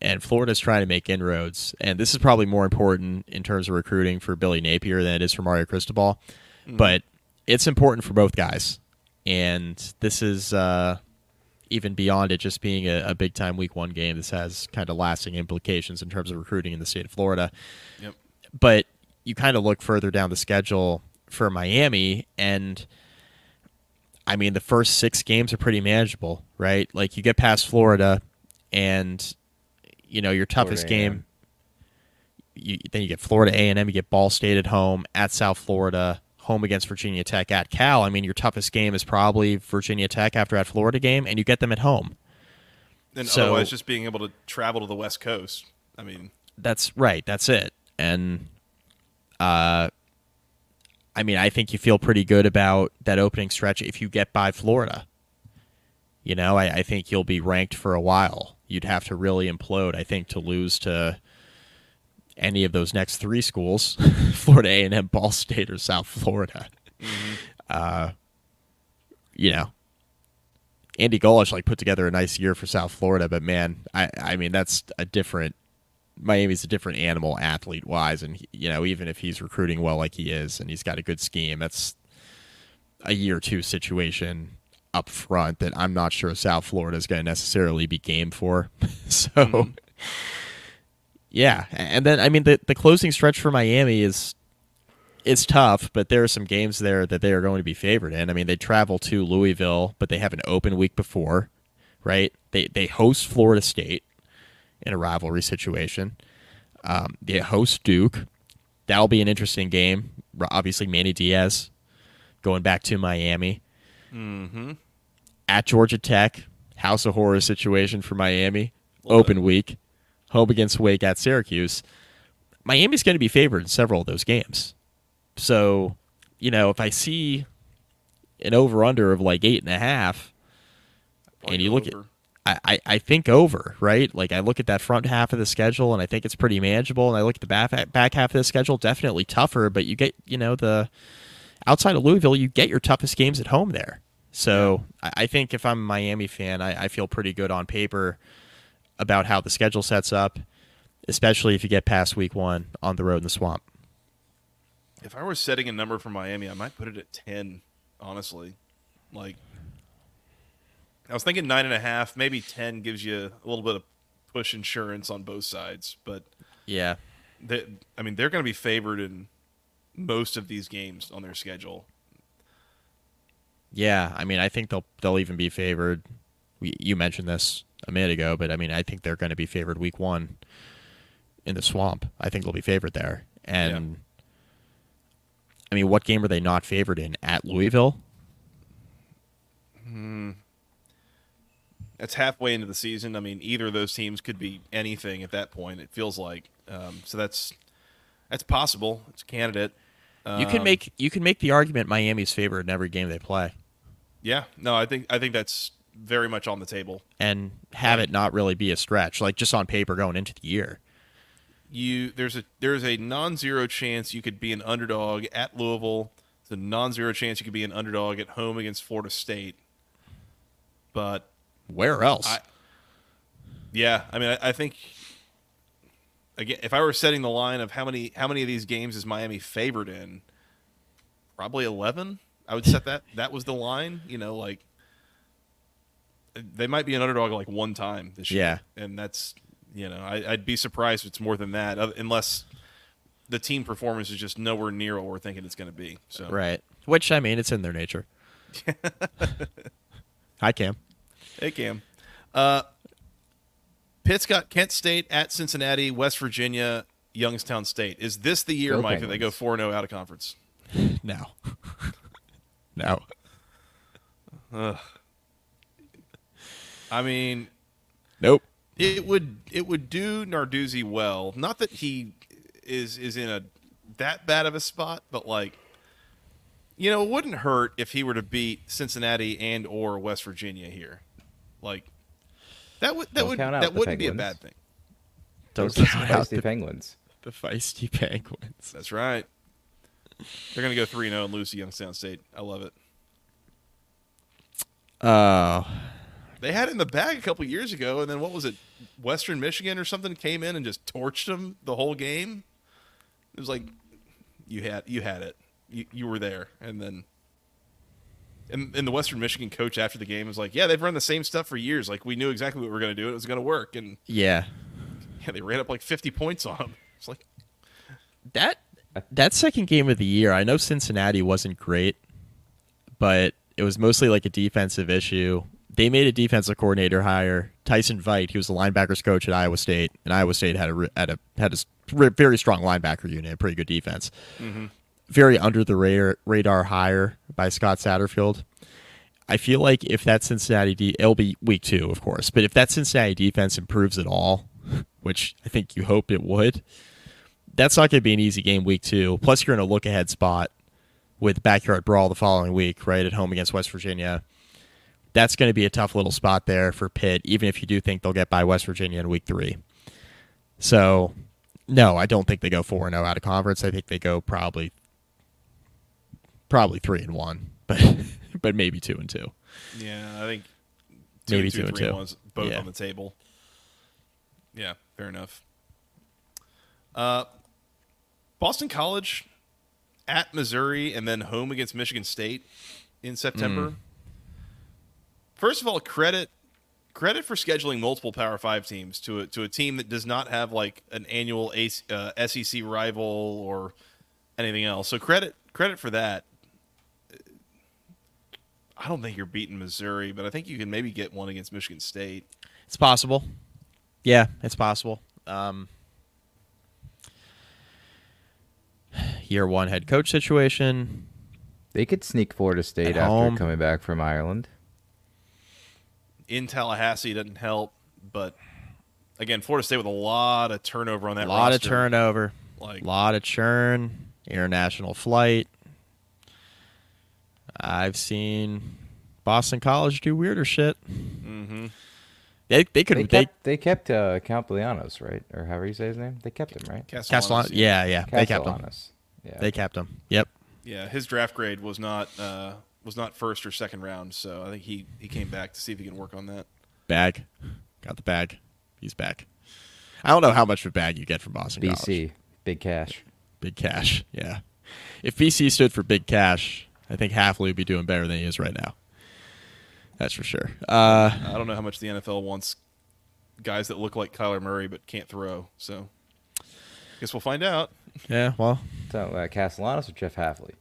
and Florida's trying to make inroads. And this is probably more important in terms of recruiting for Billy Napier than it is for Mario Cristobal. But it's important for both guys. And this is uh, even beyond it just being a, a big time week one game. This has kind of lasting implications in terms of recruiting in the state of Florida. Yep. But you kind of look further down the schedule for Miami, and I mean, the first six games are pretty manageable, right? Like you get past Florida, and you know your toughest Florida game. You, then you get Florida A and M. You get Ball State at home, at South Florida, home against Virginia Tech, at Cal. I mean, your toughest game is probably Virginia Tech after that Florida game, and you get them at home. And So- otherwise, just being able to travel to the West Coast. I mean, That's right. That's it. And uh, I mean, I think you feel pretty good about that opening stretch if you get by Florida. You know, I, I think you'll be ranked for a while. You'd have to really implode, I think, to lose to any of those next three schools: Florida A and M, Ball State, or South Florida. Uh, you know, Andy Golesh like put together a nice year for South Florida, but man, I I mean that's a different Miami's a different animal athlete wise, and he- you know even if he's recruiting well like he is, and he's got a good scheme, that's a year two situation up front that I'm not sure South Florida is going to necessarily be game for. so, yeah, and then I mean the the closing stretch for Miami is it's tough, but there are some games there that they are going to be favored in. I mean, they travel to Louisville, but they have an open week before, right? They they host Florida State in a rivalry situation. Um, they host Duke. That'll be an interesting game. Obviously, Manny Diaz going back to Miami Mm-hmm. at Georgia Tech. House of Horror situation for Miami. Open week. Home against Wake at Syracuse. Miami's going to be favored in several of those games. So, you know, if I see an over under of like eight and a half, and you look over. at, I, I, I think over, right? Like I look at that front half of the schedule and I think it's pretty manageable. And I look at the back, back half of the schedule, definitely tougher, but you get, you know, the outside of Louisville, you get your toughest games at home there. So I, I think if I'm a Miami fan, I, I feel pretty good on paper about how the schedule sets up, especially if you get past week one on the road in the swamp. If I were setting a number for Miami, I might put it at ten. Honestly, like I was thinking nine and a half, maybe ten gives you a little bit of push insurance on both sides. But Yeah. they, I mean, they're going to be favored in most of these games on their schedule. Yeah, I mean, I think they'll they'll even be favored. We, you mentioned this a minute ago, but I mean, I think they're going to be favored week one in the swamp. I think they'll be favored there. And I mean, what game are they not favored in at Louisville? That's halfway into the season. I mean, either of those teams could be anything at that point. It feels like um, so. That's that's possible. It's a candidate. you can Um, make you can make the argument Miami's favored in every game they play, Yeah, no, I think I think that's very much on the table. and have it not really be a stretch, like just on paper going into the year. You there's a there's a non-zero chance you could be an underdog at Louisville. There's a non-zero chance you could be an underdog at home against Florida State. But Where else? I, yeah, I mean, I, I think again, if I were setting the line of how many how many of these games is Miami favored in, probably eleven. I would set that. That was the line. You know, like they might be an underdog like one time this year. Yeah. and that's you know, I, I'd be surprised if it's more than that, uh, unless the team performance is just nowhere near what we're thinking it's going to be. So right. Which I mean, it's in their nature. Hi, Cam. Hey, Cam. Uh, Pitt's got Kent State at Cincinnati, West Virginia, Youngstown State. Is this the year, Go Mike, that they go Penguins. 4 0 out of conference? No. no. I mean, Nope. it would it would do Narduzzi well. Not that he is is in a that bad of a spot, but like you know, it wouldn't hurt if he were to beat Cincinnati and or West Virginia here. Like that would that Don't would that wouldn't be a bad thing. Don't Those are count out feisty the, Penguins. the feisty penguins. That's right. They're going to go 3 0 and lose to Youngstown State. I love it. Oh, They had it in the bag a couple years ago, and then what was it? Western Michigan or something came in and just torched them the whole game. It was like you had you had it. You, you were there, and then and, and the Western Michigan coach after the game was like, "Yeah, they've run the same stuff for years. Like we knew exactly what we were going to do. It was going to work." And yeah. yeah, they ran up like 50 points on them. It's like That that second game of the year, I know Cincinnati wasn't great, but it was mostly like a defensive issue. They made a defensive coordinator hire, Tyson Veidt. He was the linebackers coach at Iowa State, and Iowa State had a had a had a very strong linebacker unit, a pretty good defense. Mm-hmm. Very under the radar, radar hire by Scott Satterfield. I feel like if that Cincinnati, de- it'll be week two, of course, but if that Cincinnati defense improves at all, which I think you hope it would, that's not going to be an easy game week two. Plus, you're in a look ahead spot with backyard brawl the following week, right at home against West Virginia. That's going to be a tough little spot there for Pitt, even if you do think they'll get by West Virginia in week three. So, no, I don't think they go four and zero out of conference. I think they go probably probably three and one, but but maybe two and two. yeah, I think two Maybe and two, two and three two. ones both Yeah. on the table. Yeah, fair enough. Uh, Boston College at Missouri and then home against Michigan State in September. Mm. First of all, credit credit for scheduling multiple Power Five teams to a, to a team that does not have like an annual AC, uh, SEC rival or anything else. So credit credit for that. I don't think you're beating Missouri, but I think you can maybe get one against Michigan State. It's possible. Yeah, it's possible. Um, year one head coach situation. They could sneak Florida State At after home. coming back from Ireland. In Tallahassee doesn't help, but again, Florida State with a lot of turnover on that A lot of turnover. Like- a lot of churn. International flight. I've seen Boston College do weirder shit. Mm-hmm. They they could They they, kept, they kept uh, Castellanos, right? Or however you say his name. They kept him, right? Castellanos. Yeah, yeah. They kept him. Yeah. They kept him. Yep. Yeah, his draft grade was not uh, was not first or second round, so I think he he came back to see if he can work on that. Bag. Got the bag. He's back. I don't know how much of a bag you get from Boston College. BC, big cash. Big cash. Yeah. If BC stood for big cash, I think Hafley would be doing better than he is right now. That's for sure. Uh, I don't know how much the NFL wants guys that look like Kyler Murray but can't throw. So, I guess we'll find out. yeah, well, So uh, Castellanos or Jeff Hafley?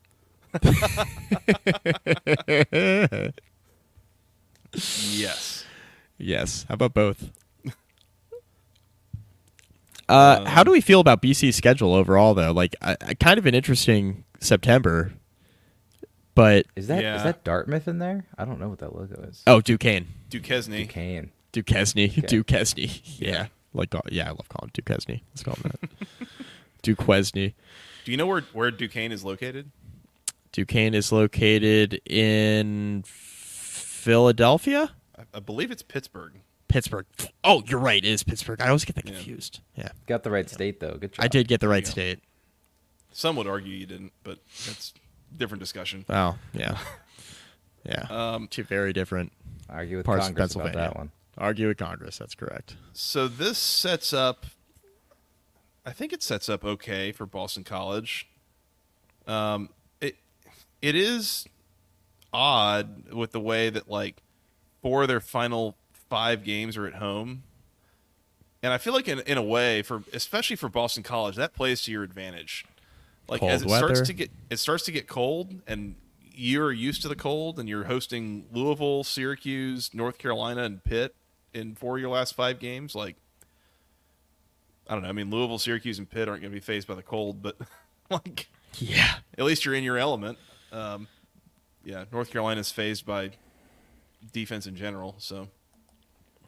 Yes. yes. How about both? Uh, how do we feel about BC's schedule overall, though? Like, I, I- kind of an interesting September, but Is that is Yeah. that Dartmouth in there? I don't know what that logo is. oh, Duquesne, Duquesne. Duquesne. Duquesne, Okay. Duquesne. Yeah, like uh, yeah, I love calling Duquesne. Let's call him that. Duquesne. Do you know where where Duquesne is located? Duquesne is located in Philadelphia, I, I believe it's Pittsburgh. Pittsburgh. Oh, you're right. It is Pittsburgh. I always get that Yeah. confused. Yeah, Got the right state though. Good job. I did get the right state. Some would argue you didn't, but that's a different discussion. Oh, yeah, yeah. Um, Two very different Argue with parts of Congress about Pennsylvania. that one. Argue with Congress. That's correct. So this sets up. I think it sets up okay for Boston College. Um, it is odd with the way that like four of their final five games are at home, and I feel like in in a way for especially for Boston College that plays to your advantage. Like as it Cold starts to get it starts to get cold and you're used to the cold and you're hosting Louisville, Syracuse, North Carolina, and Pitt in four of your last five games. Like, I don't know. I mean, Louisville, Syracuse, and Pitt aren't going to be faced by the cold, but like, Yeah. at least you're in your element. Um, yeah, North Carolina's fazed by defense in general, so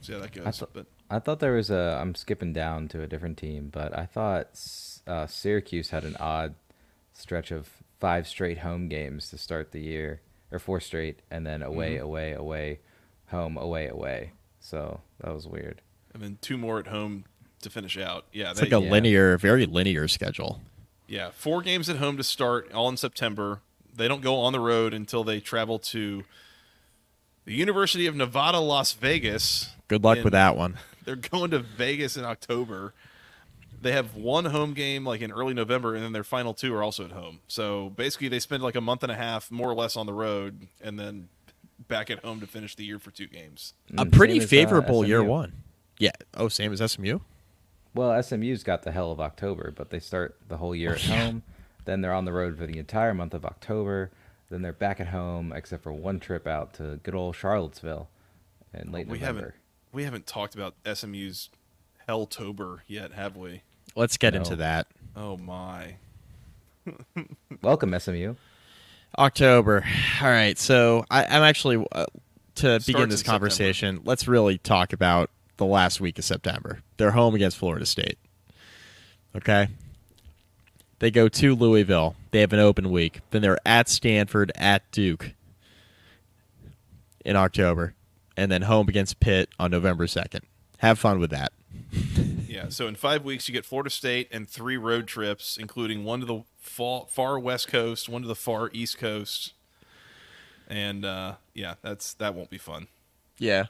see how that goes. I thought, but I thought there was a. I'm skipping down to a different team, but I thought uh, Syracuse had an odd stretch of five straight home games to start the year, or four straight, and then away, Mm-hmm. away, away, home, away, away. So that was weird. and then two more at home to finish out. Yeah, It's they- like a yeah. linear, very linear schedule. Yeah, four games at home to start, all in September. They don't go on the road until they travel to the University of Nevada, Las Vegas. Good luck in- with that one. They're going to Vegas in October. They have one home game like in early November, and then their final two are also at home. So basically, they spend like a month and a half, more or less, on the road, and then back at home to finish the year for two games. A pretty same as, uh, favorable year one. Yeah. Oh, same as SMU. Well, SMU's got the hell of October, but they start the whole year at home. Then they're on the road for the entire month of October. Then they're back at home, except for one trip out to good old Charlottesville in late we November. haven't we haven't talked about SMU's Helltober yet, have we? Let's get No. into that. Oh my! Welcome, SMU. October. All right. So I, I'm actually uh, to begin this in September. conversation. Let's really talk about the last week of September. They're home against Florida State. Okay. They go to Louisville. They have an open week. Then they're at Stanford, at Duke in October, and then home against Pitt on November second. Have fun with that. Yeah, so in five weeks you get Florida State and three road trips, including one to the far, far west coast, one to the far east coast, and uh, yeah, that's that won't be fun. Yeah.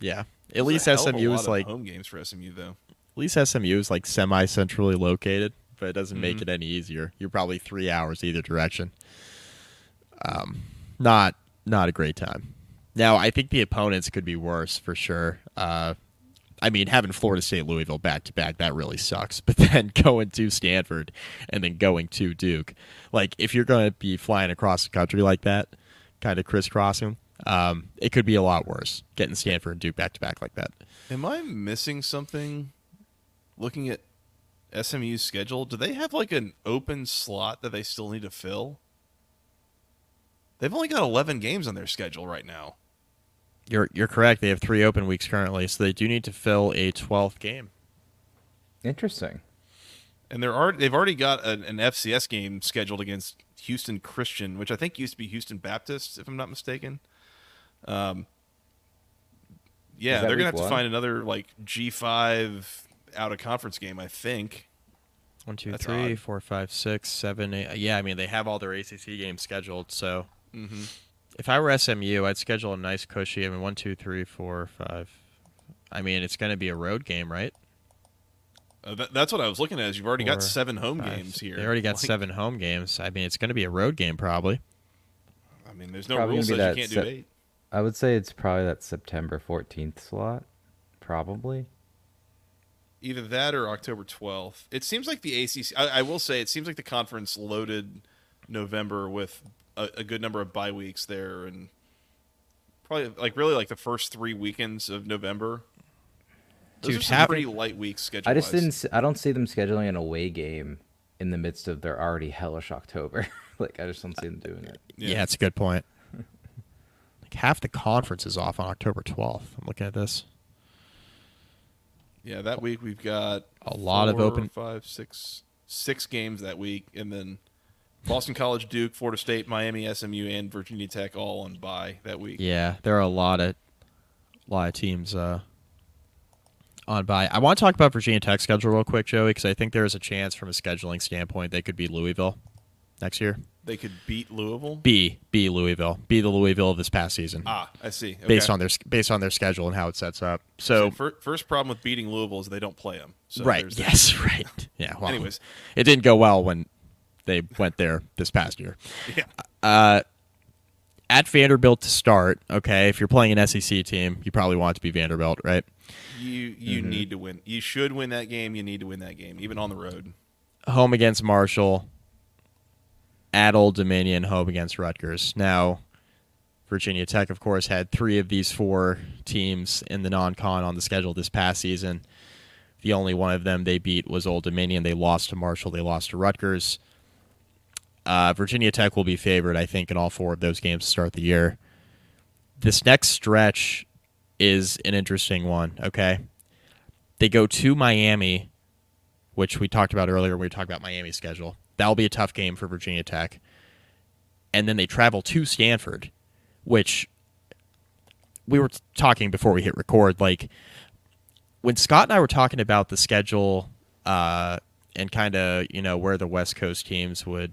Yeah. At There's least a hell of a SMU is like home games for SMU though. At least SMU is like semi centrally located, but it doesn't make Mhm. it any easier. You're probably three hours either direction. Um, not not a great time. Now I think the opponents could be worse for sure. Uh, I mean, having Florida State Louisville back to back that really sucks. But then going to Stanford and then going to Duke, like if you're going to be flying across the country like that, kind of crisscrossing, um, it could be a lot worse getting Stanford and Duke back to back like that. Am I missing something? Looking at SMU's schedule, do they have like an open slot that they still need to fill? They've only got 11 games on their schedule right now. You're you're correct. They have three open weeks currently, so they do need to fill a twelfth game. Interesting. And they're already, they've already got an, an FCS game scheduled against Houston Christian, which I think used to be Houston Baptist, if I'm not mistaken. Um, yeah, they're gonna week have to find another like G5 out of conference game, I think. One, two, That's three, odd. four, five, six, seven, eight. Yeah, I mean they have all their ACC games scheduled. So Mm-hmm. if I were SMU, I'd schedule a nice cushy. I mean, one, two, three, four, five. I mean, it's going to be a road game, right? Uh, that, that's what I was looking at. Is you've already got seven home five. games here. They already got Like, seven home games. I mean, it's going to be a road game probably. I mean, there's no Probably rule gonna says you that can't sep- do eight. I would say it's probably that September 14th slot. Probably. Either that or October 12th. It seems like the ACC. I, I will say, it seems like the conference loaded November with a, a good number of bye weeks there, and probably like really like the first three weekends of November. Those Dude, are some pretty light weeks schedule. I just didn't. I don't see them scheduling an away game in the midst of their already hellish October. like I just don't see them doing it. Yeah, it's a good point. like half the conference is off on October 12th. I'm looking at this. Yeah, that week we've got A lot of four, open- five, six, six games that week, and then Boston College, Duke, Florida State, Miami, SMU, and Virginia Tech all on bye that week. Yeah, there are a lot of lot of teams uh, on by. I want to talk about Virginia Tech schedule real quick, Joey, because I think there is a chance from a scheduling standpoint they could be Louisville next year. They could beat Louisville. B B Louisville, be the Louisville of this past season, ah, I see. Okay. based on their based on their schedule and how it sets up. So, So fir- first problem with beating Louisville is they don't play them. So right, there's that. yes, right, yeah. Well, Anyways. it didn't go well when they went there this past year. Yeah. Uh, at Vanderbilt to start. Okay, if you're playing an SEC team, you probably want to be Vanderbilt, right? You you Mm-hmm. need to win. You should win that game. You need to win that game, even on the road. home against Marshall, at Old Dominion, home against Rutgers. Now, Virginia Tech, of course, had three of these four teams in the non con on the schedule this past season. The only one of them they beat was Old Dominion. They lost to Marshall, they lost to Rutgers. Uh, Virginia Tech will be favored, I think, in all four of those games to start the year. This next stretch is an interesting one, okay? They go to Miami, which we talked about earlier when we talked about Miami's schedule. That'll be a tough game for Virginia Tech. And then they travel to Stanford, which we were talking before we hit record. Like when Scott and I were talking about the schedule uh, and kind of you know where the West Coast teams would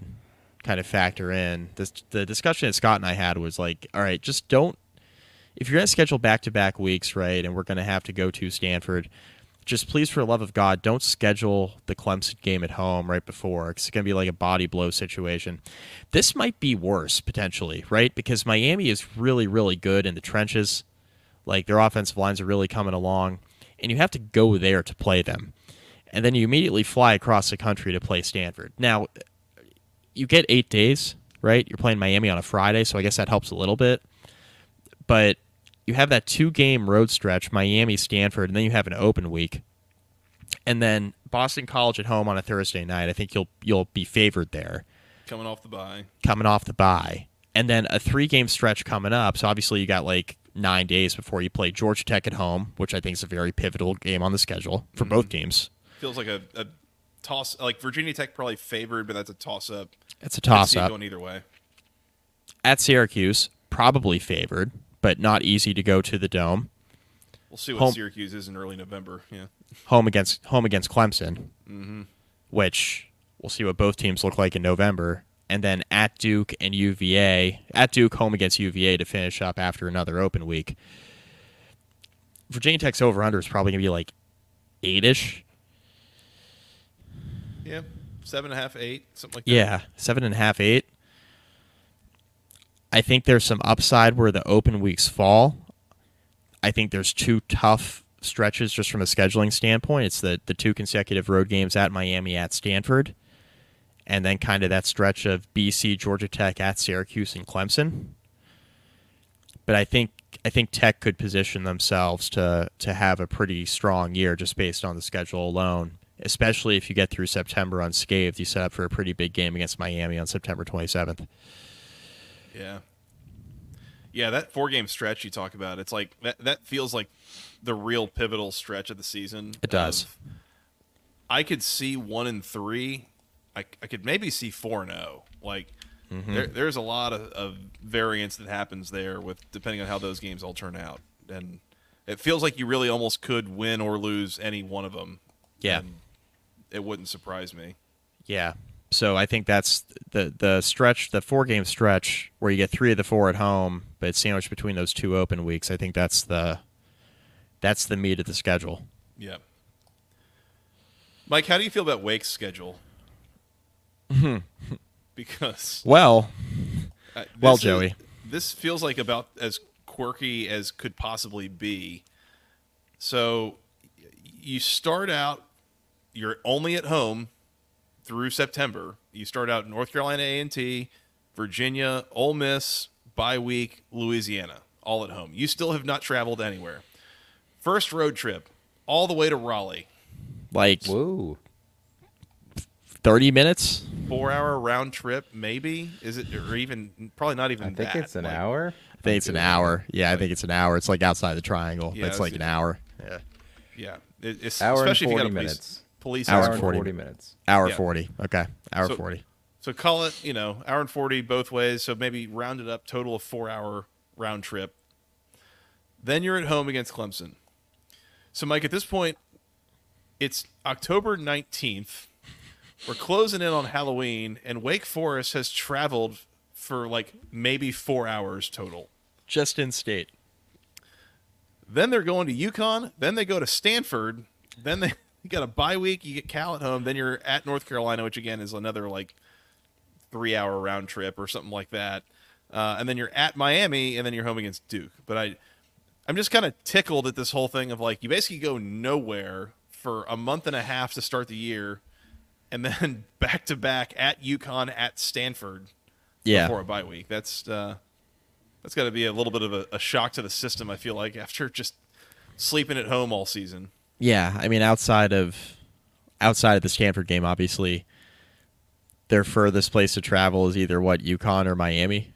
kind of factor in, this, the discussion that Scott and I had was like, all right, just don't. If you're going to schedule back to back weeks, right, and we're going to have to go to Stanford, just please, for the love of God, don't schedule the Clemson game at home right before. it's going to be like a body blow situation. This might be worse, potentially, right? Because Miami is really, really good in the trenches. Like, their offensive lines are really coming along, and you have to go there to play them. And then you immediately fly across the country to play Stanford. Now, you get eight days, right? You're playing Miami on a Friday, so I guess that helps a little bit. But you have that two game road stretch, Miami, Stanford, and then you have an open week. And then Boston College at home on a Thursday night. I think you'll you'll be favored there Coming off the bye. coming off the bye. And then a three game stretch coming up. So obviously you got like nine days before you play Georgia Tech at home, which I think is a very pivotal game on the schedule for both mm-hmm. teams. Feels like a, a toss. Like Virginia Tech probably favored, but that's a toss up. It's a toss up. Going either way. At Syracuse, probably favored, but not easy to go to the dome. We'll see what Home- Syracuse is in early November. Yeah. home against home against Clemson, mm-hmm. which we'll see what both teams look like in November, and then at Duke and UVA. At Duke, home against UVA to finish up after another open week. Virginia Tech's over under is probably gonna be like eight ish, Yeah, seven and a half, eight, something like that. Yeah, seven and a half, eight. I think there's some upside where the open weeks fall. I think there's two tough stretches just from a scheduling standpoint. It's the the two consecutive road games at Miami, at Stanford, and then kind of that stretch of BC, Georgia Tech, at Syracuse, and Clemson. But I think I think Tech could position themselves to to have a pretty strong year just based on the schedule alone. Especially if you get through September unscathed, you set up for a pretty big game against Miami on September 27th. Yeah. Yeah, that four game stretch you talk about, it's like that that feels like the real pivotal stretch of the season. It does. of- I could see one and three. I, I could maybe see four and zero. Like mm-hmm. there, there's a lot of, of variance that happens there with depending on how those games all turn out, and it feels like you really almost could win or lose any one of them. Yeah. and it wouldn't surprise me. Yeah. So I think that's the the stretch, the four game stretch where you get three of the four at home, but it's sandwiched between those two open weeks. I think that's the that's the meat of the schedule. Yeah. Mike, how do you feel about Wake's schedule? because Well, uh, Well, this is- Joey. this feels like about as quirky as could possibly be. So you start out, you're only at home through September. You start out North Carolina A and T, Virginia, Ole Miss, bye week, Louisiana, all at home. You still have not traveled anywhere. First road trip, all the way to Raleigh. like Whoa. thirty minutes. four hour round trip, maybe is it, or even probably not even. I think that. it's an Like, hour. I think it's an hour. Yeah, I think it's an hour. It's like outside the triangle. Yeah, it's it's- like an hour. Yeah. Yeah, it, it's Hour and especially if you 40 got a minutes. Police Hour Hour and and 40 40 minutes. Hour Yeah. forty. Okay. Hour So- forty. So call it, you know, hour and forty both ways. So maybe round it up, total of four hour round trip. Then you're at home against Clemson. So Mike, at this point, it's October nineteenth. We're closing in on Halloween, and Wake Forest has traveled for like maybe four hours total. Just in state. Then they're going to UConn. Then they go to Stanford. Then they you got a bye week. You get Cal at home. Then you're at North Carolina, which again is another like three hour round trip or something like that. Uh, and then you're at Miami, and then you're home against Duke. But I, I'm just kind of tickled at this whole thing of like you basically go nowhere for a month and a half to start the year, and then back to back at UConn at Stanford Yeah. before a bye week. That's uh, that's got to be a little bit of a, a shock to the system. I feel like after just sleeping at home all season. Yeah, I mean outside of outside of the Stanford game, obviously, their furthest place to travel is either what UConn or Miami.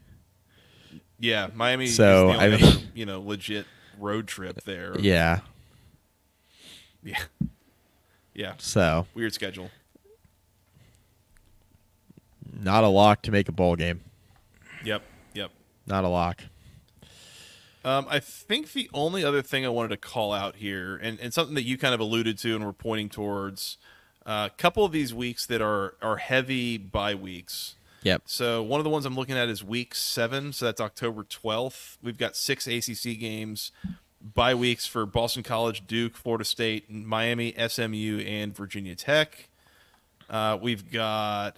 Yeah, Miami. So, is the I mean- other, you know, legit road trip there. Yeah, yeah, yeah. so Weird schedule. not a lock to make a bowl game. Yep, yep. Not a lock. Um, I think the only other thing I wanted to call out here, and, and something that you kind of alluded to and were pointing towards, a couple of these weeks that are are heavy bye weeks. Yep. So one of the ones I'm looking at is week seven. So that's October 12th. We've got six ACC games, bye weeks for Boston College, Duke, Florida State, Miami, SMU, and Virginia Tech. Uh, we've got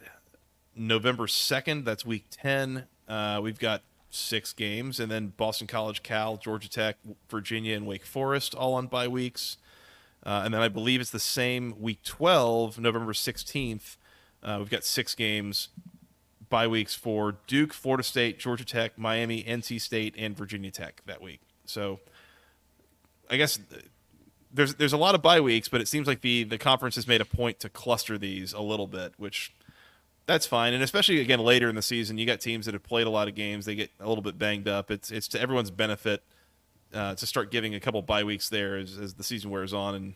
November 2nd. That's week 10. Uh, we've got six games, and then Boston College, Cal, Georgia Tech, Virginia, and Wake Forest all on bye weeks. Uh, and then I believe it's the same week 12, November 16th. Uh, we've got six games, bye weeks for Duke, Florida State, Georgia Tech, Miami, NC State, and Virginia Tech that week. So I guess uh, there's there's a lot of bye weeks, but it seems like the the conference has made a point to cluster these a little bit, which that's fine. And especially again later in the season, you got teams that have played a lot of games, they get a little bit banged up. It's it's to everyone's benefit uh, to start giving a couple bye weeks there as, as the season wears on, and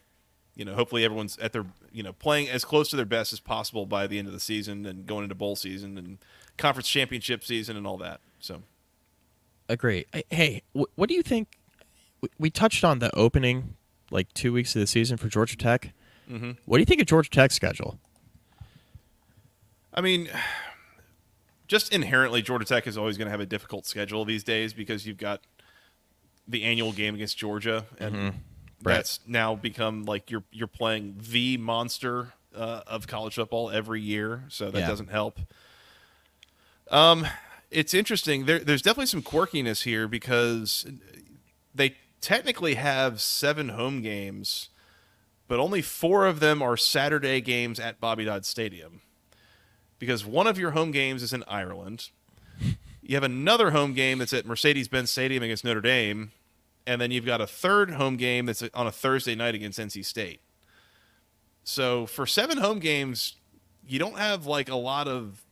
you know hopefully everyone's at their you know playing as close to their best as possible by the end of the season and going into bowl season and conference championship season and all that. So Agree. Hey- what do you think? we- We touched on the opening, like two weeks of the season for Georgia Tech. Mm-hmm. What do you think of Georgia Tech's schedule? I mean, just inherently, Georgia Tech is always going to have a difficult schedule these days because you've got the annual game against Georgia, and Right. that's now become like you're you're playing the monster uh, of college football every year, so that Yeah. doesn't help. Um, it's interesting. There, there's definitely some quirkiness here because they technically have seven home games, but only four of them are Saturday games at Bobby Dodd Stadium. Because one of your home games is in Ireland. You have another home game that's at Mercedes Benz Stadium against Notre Dame. And then you've got a third home game that's on a Thursday night against NC State. So for seven home games, you don't have like a lot of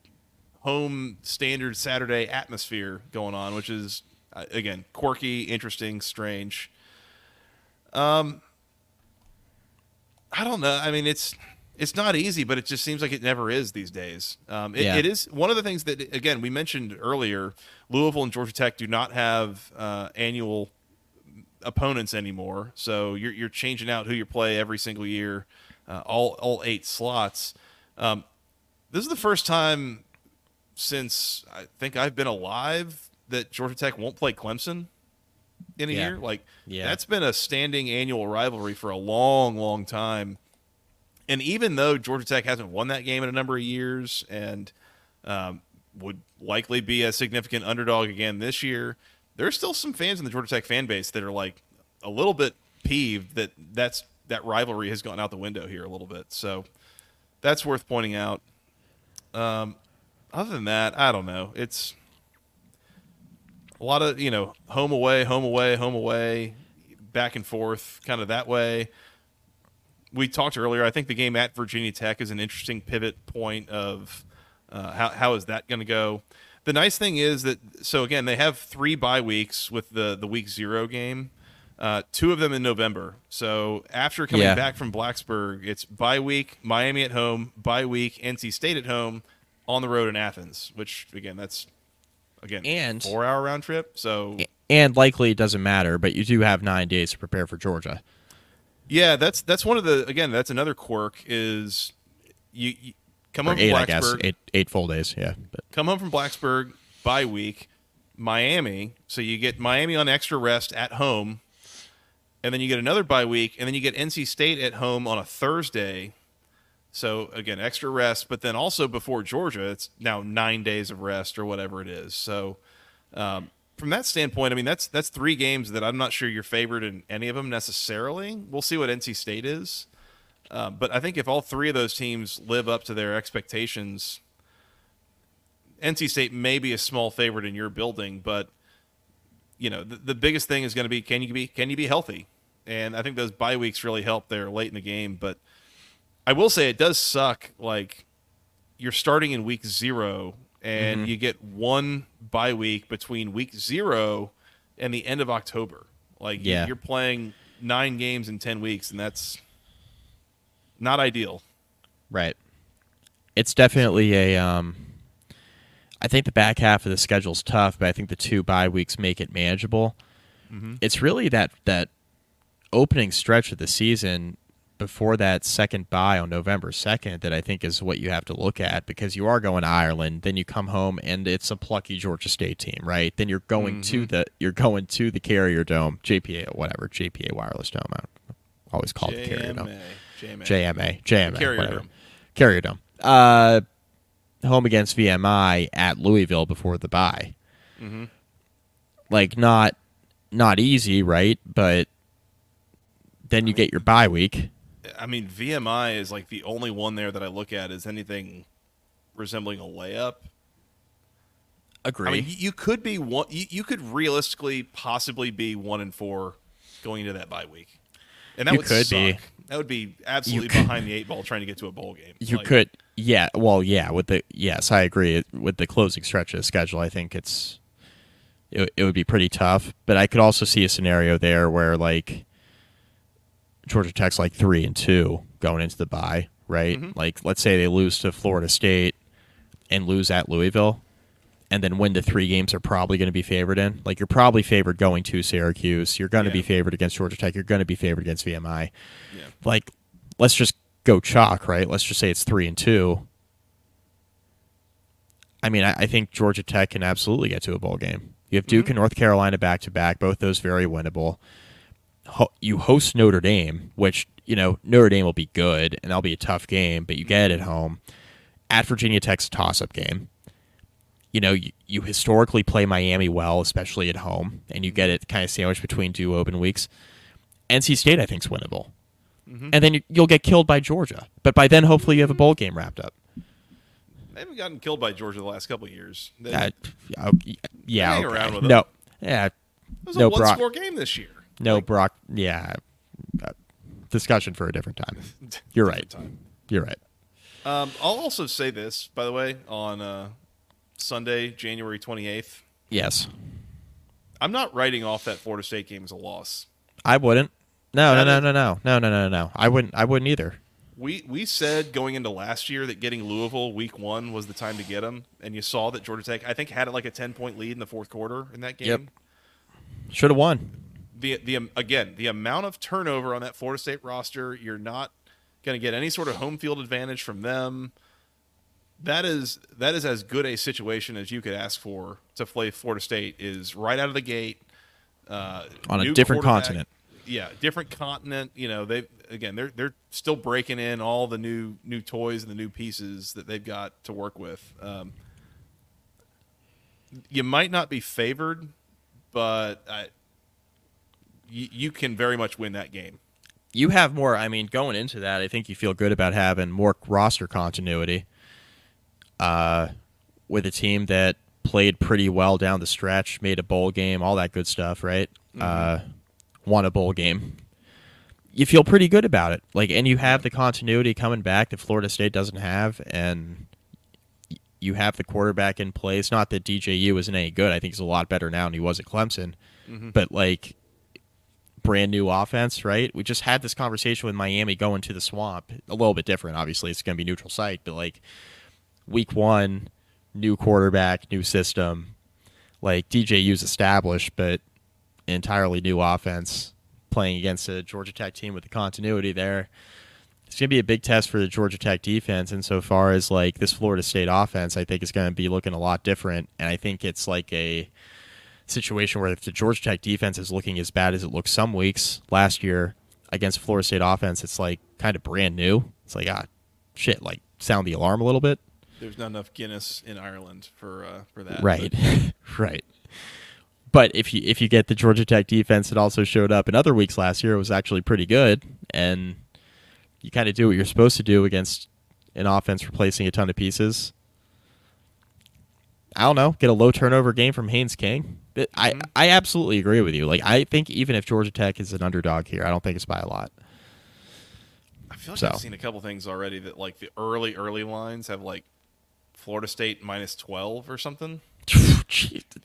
home standard Saturday atmosphere going on, which is uh, again quirky, interesting, strange. Um, I don't know. I mean, it's it's not easy, but it just seems like it never is these days. Um, it, Yeah. it is one of the things that again we mentioned earlier. Louisville and Georgia Tech do not have uh, annual opponents anymore, so you're you're changing out who you play every single year, uh, all all eight slots. Um, this is the first time since I think I've been alive that Georgia Tech won't play Clemson in a Yeah. year. Like Yeah. that's been a standing annual rivalry for a long, long time. And even though Georgia Tech hasn't won that game in a number of years and um, would likely be a significant underdog again this year, there's still some fans in the Georgia Tech fan base that are like a little bit peeved that that's that rivalry has gone out the window here a little bit. So that's worth pointing out. Um, other than that, I don't know. It's a lot of you know home away, home away, home away, back and forth, kind of that way. We talked earlier. I think the game at Virginia Tech is an interesting pivot point of uh, how how is that going to go. The nice thing is that so again they have three bye weeks with the the week zero game. Uh, two of them in November. So after coming Yeah. back from Blacksburg, it's bye week, Miami at home, bye week, NC State at home, on the road in Athens. Which again, that's again And- four hour round trip. So And likely it doesn't matter, but you do have nine days to prepare for Georgia. Yeah, that's that's one of the again that's another quirk is you, you come home from eight, I guess. Blacksburg, Eight, eight full days. Yeah. But come home from Blacksburg bye week, Miami. So you get Miami on extra rest at home, and then you get another bye week, and then you get NC State at home on a Thursday. So again, extra rest, but then also before Georgia, it's now nine days of rest or whatever it is. So um, from that standpoint, I mean that's that's three games that I'm not sure you're favored in any of them necessarily. We'll see what NC State is, uh, but I think if all three of those teams live up to their expectations, NC State may be a small favorite in your building, but you know the, the biggest thing is going to be can you be can you be healthy? And I think those bye weeks really help there late in the game. But I will say it does suck. Like you're starting in week zero, and you get one bye week between week zero and the end of October. Like Yeah. you're playing nine games in ten weeks, and that's not ideal. Right. It's definitely a. Um, I think the back half of the schedule's tough, but I think the two bye weeks make it manageable. It's really that that opening stretch of the season before that second bye on November second that I think is what you have to look at because you are going to Ireland, then you come home and it's a plucky Georgia State team, right? Then you're going to the you're going to the Carrier Dome, JPA, whatever, JPA Wireless Dome. I always call it the Carrier Dome. JMA. JMA, JMA, Carrier whatever. Dome. Carrier Dome. Uh, home against VMI at Louisville before the bye. Mm-hmm. Like not not easy, right? But then you get your bye week. I mean, VMI is like the only one there that I look at as anything resembling a layup. Agree. I mean, you could be one. You, you could realistically, possibly be one and four going into that bye week, and that You would could suck. be. That would be absolutely could- behind the eight ball trying to get to a bowl game. you Like, could, yeah. Well, yeah. With the yes, I agree. With the closing stretch of the schedule, I think it's it, it would be pretty tough. But I could also see a scenario there where like Georgia Tech's like three and two going into the bye, right? Mm-hmm. Like let's say they lose to Florida State and lose at Louisville, and then win the three games they're probably going to be favored in. Like you're probably favored going to Syracuse. You're going to Yeah. be favored against Georgia Tech. You're going to be favored against VMI. Yeah. Like let's just go chalk, right? Let's just say it's three and two. I mean, I, I think Georgia Tech can absolutely get to a bowl game. You have Duke and North Carolina back to back, both those very winnable. Ho- you host Notre Dame, which you know Notre Dame will be good and that'll be a tough game, but you get it at home. At Virginia Tech's toss-up game. You know, you, you historically play Miami well, especially at home, and you get it kind of sandwiched between two open weeks. NC State, I think, is winnable, and then you, you'll get killed by Georgia. But by then, hopefully, you have a bowl game wrapped up. They haven't gotten killed by Georgia the last couple of years. They, Uh, yeah, okay. around with 'em. no, yeah, it was no a Brock, one-score game this year. No Brock, yeah. Uh, discussion for a different time. You're right. Time. You're right. Um, I'll also say this, by the way, on uh, Sunday, January 28th. Yes, I'm not writing off that Florida State game as a loss. I wouldn't. No, no, no, no, no, no, no, no, no. I wouldn't. I wouldn't either. We we said going into last year that getting Louisville week one was the time to get them, and you saw that Georgia Tech I think had it like a 10 point lead in the fourth quarter in that game. Yep. Should have won. The the again the amount of turnover on that Florida State roster, you're not going to get any sort of home field advantage from them. That is that is as good a situation as you could ask for to play Florida State. Is right out of the gate uh, On a different continent. Yeah, different continent. You know, they again they're they're still breaking in all the new new toys and the new pieces that they've got to work with. Um, you might not be favored, but I, you, you can very much win that game. You have more. I mean, going into that, I think you feel good about having more roster continuity. Uh, with a team that played pretty well down the stretch, made a bowl game, all that good stuff, right? Uh, won a bowl game. You feel pretty good about it. Like, and you have the continuity coming back that Florida State doesn't have, and you have the quarterback in place. Not that DJU isn't any good. I think he's a lot better now than he was at Clemson. But like, brand new offense, right? We just had this conversation with Miami going to the swamp. A little bit different, obviously. It's going to be neutral site, but like week one, new quarterback, new system. Like DJU's established, but entirely new offense playing against a Georgia Tech team with the continuity there. It's going to be a big test for the Georgia Tech defense insofar as like this Florida State offense, I think is going to be looking a lot different. And I think it's like a situation where if the Georgia Tech defense is looking as bad as it looked some weeks last year against Florida State offense, it's like kind of brand new. It's like ah, shit, like sound the alarm a little bit. There's not enough Guinness in Ireland for uh, for that. Right, right. But if you if you get the Georgia Tech defense that also showed up in other weeks last year, it was actually pretty good, and you kind of do what you're supposed to do against an offense replacing a ton of pieces. I don't know. Get a low turnover game from Haynes King. It- I mm-hmm. I absolutely agree with you. Like I think even if Georgia Tech is an underdog here, I don't think it's by a lot. I feel like So. I've seen a couple things already that like the early early lines have like Florida State minus twelve or something.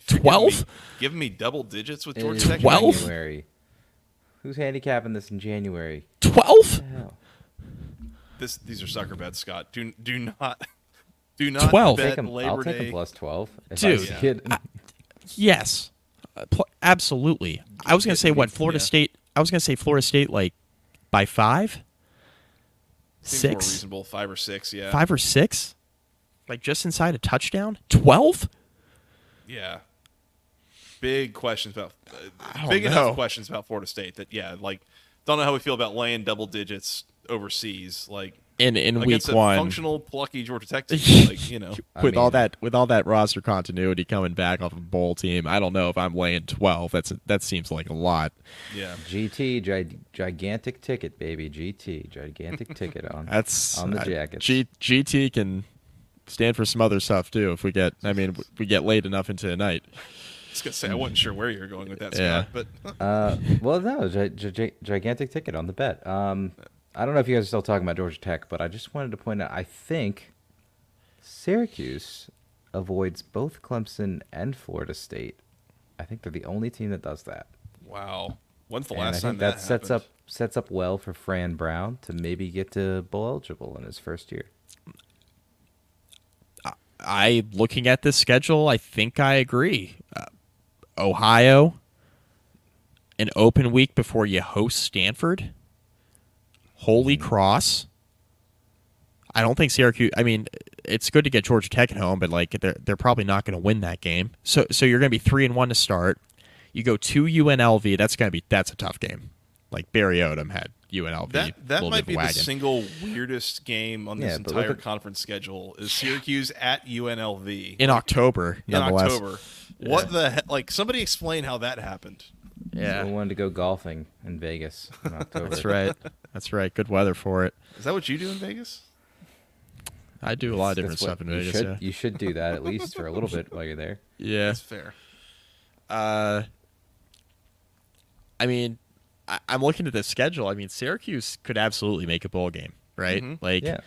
Twelve. Giving me double digits with Georgia Tech. 12? January. Who's handicapping this in January? Twelve. This these are sucker bets, Scott. Do do not do not 12. bet Take 'em- Labor I'll take Day. a plus twelve. If Dude, I see it. Yes, Uh, pl- absolutely. I was gonna say what Florida Yeah. State. I was gonna say Florida State like by five, Seems more six, reasonable, five or six. Yeah, five or six, like just inside a touchdown. Twelve. Yeah. Big questions about uh, big know. enough questions about Florida State that yeah, like don't know how we feel about laying double digits overseas, like In in week against a one, functional plucky Georgia Tech team. like you know, I with all that with all that roster continuity coming back off a bowl team, I don't know if I'm laying twelve. That's that seems like a lot. yeah. GT, gi- gigantic ticket, baby. GT, gigantic ticket on. That's on the jackets. G, GT can stand for some other stuff too. If we get, I mean, we get late enough into the night. I was gonna say I wasn't sure where you were going with that, Yeah. But Uh, well, no, gi- gi- gigantic ticket on the bet. Um, I don't know if you guys are still talking about Georgia Tech, but I just wanted to point out. I think Syracuse avoids both Clemson and Florida State. I think they're the only team that does that. wow, when's the and I last think time that, that, sets happened? up sets up well for Fran Brown to maybe get to bowl eligible in his first year. I looking at this schedule, I think I agree. Uh, Ohio, an open week before you host Stanford. Holy Cross. I don't think Syracuse. I mean, it's good to get Georgia Tech at home, but like they're they're probably not going to win that game. So so you're going to be three and one to start. You go to UNLV. That's going to be that's a tough game. Like Barry Odom had UNLV. That that might be of the single weirdest game on this Yeah, but entire at- conference schedule is Syracuse at UNLV in October. in nonetheless. October. What the heck? Like somebody explain how that happened. Yeah, I wanted to go golfing in Vegas in October. that's right. That's right. Good weather for it. Is that what you do in Vegas? I do a lot of different stuff in Vegas. Should, yeah. You should do that at least for a little bit while you're there. yeah. That's fair. Uh, I mean, I, I'm looking at the schedule. I mean, Syracuse could absolutely make a bowl game, right? Mhm. Like, Yeah.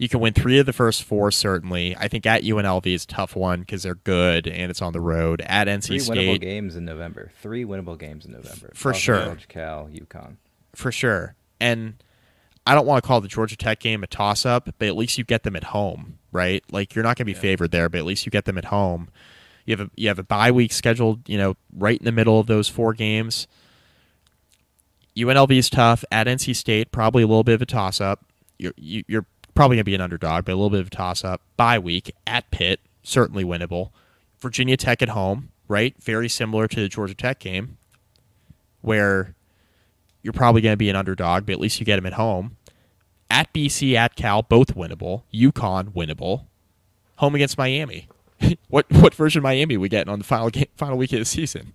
You can win three of the first four. Certainly, I think at UNLV is a tough one because they're good and it's on the road. At NC Three winnable games in November. Three winnable games in November. For Boston sure. College, Cal, UConn. for sure. And I don't want to call the Georgia Tech game a toss up, but at least you get them at home, right? Like you're not going to be favored there, but at least you get them at home. You have a you have a bye week scheduled, you know, right in the middle of those four games. UNLV is tough at NC State, probably a little bit of a toss up. You're you, you're probably going to be an underdog, but a little bit of a toss up. Bye week at Pitt, certainly winnable. Virginia Tech at home, right? Very similar to the Georgia Tech game, where you're probably going to be an underdog, but at least you get them at home. At BC, at Cal, both winnable. UConn, winnable. Home against Miami. what what version of Miami we getting on the final game, final week of the season?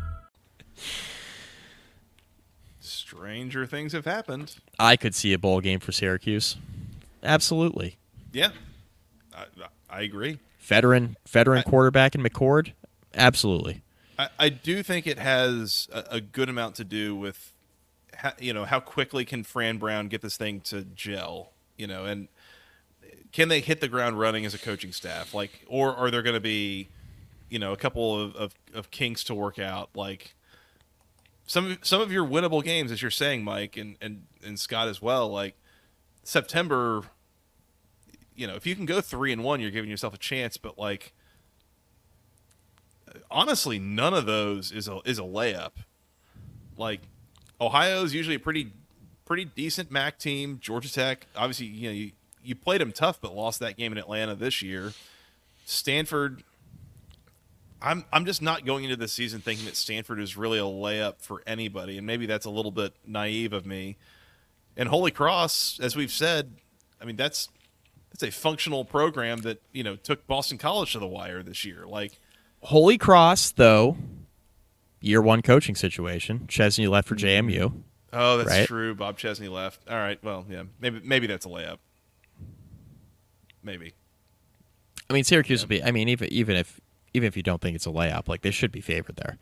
Stranger things have happened. I could see a bowl game for Syracuse. Absolutely. Yeah, I, I agree. Veteran veteran quarterback in McCord. Absolutely. I, I do think it has a, a good amount to do with, how, you know, how quickly can Fran Brown get this thing to gel, you know, and can they hit the ground running as a coaching staff, like, or are there going to be, you know, a couple of, of, of kinks to work out, like some some of your winnable games, as you're saying, Mike and and and Scott as well, like September. You know, if you can go three and one, you're giving yourself a chance. But like, honestly, none of those is a is a layup. Like Ohio's usually a pretty pretty decent MAC team. Georgia Tech, obviously, you know you, you played them tough, but lost that game in Atlanta this year. Stanford, I'm I'm just not going into this season thinking that Stanford is really a layup for anybody, and maybe that's a little bit naive of me. And Holy Cross, as we've said, I mean that's that's a functional program that you know took Boston College to the wire this year. Like Holy Cross, though, year one coaching situation. Chesney left for mm-hmm. JMU. Oh, that's right? true. Bob Chesney left. All right. Well, yeah. Maybe maybe that's a layup. Maybe. I mean, Syracuse will be. I mean, even even if even if you don't think it's a layup, like they should be favored there.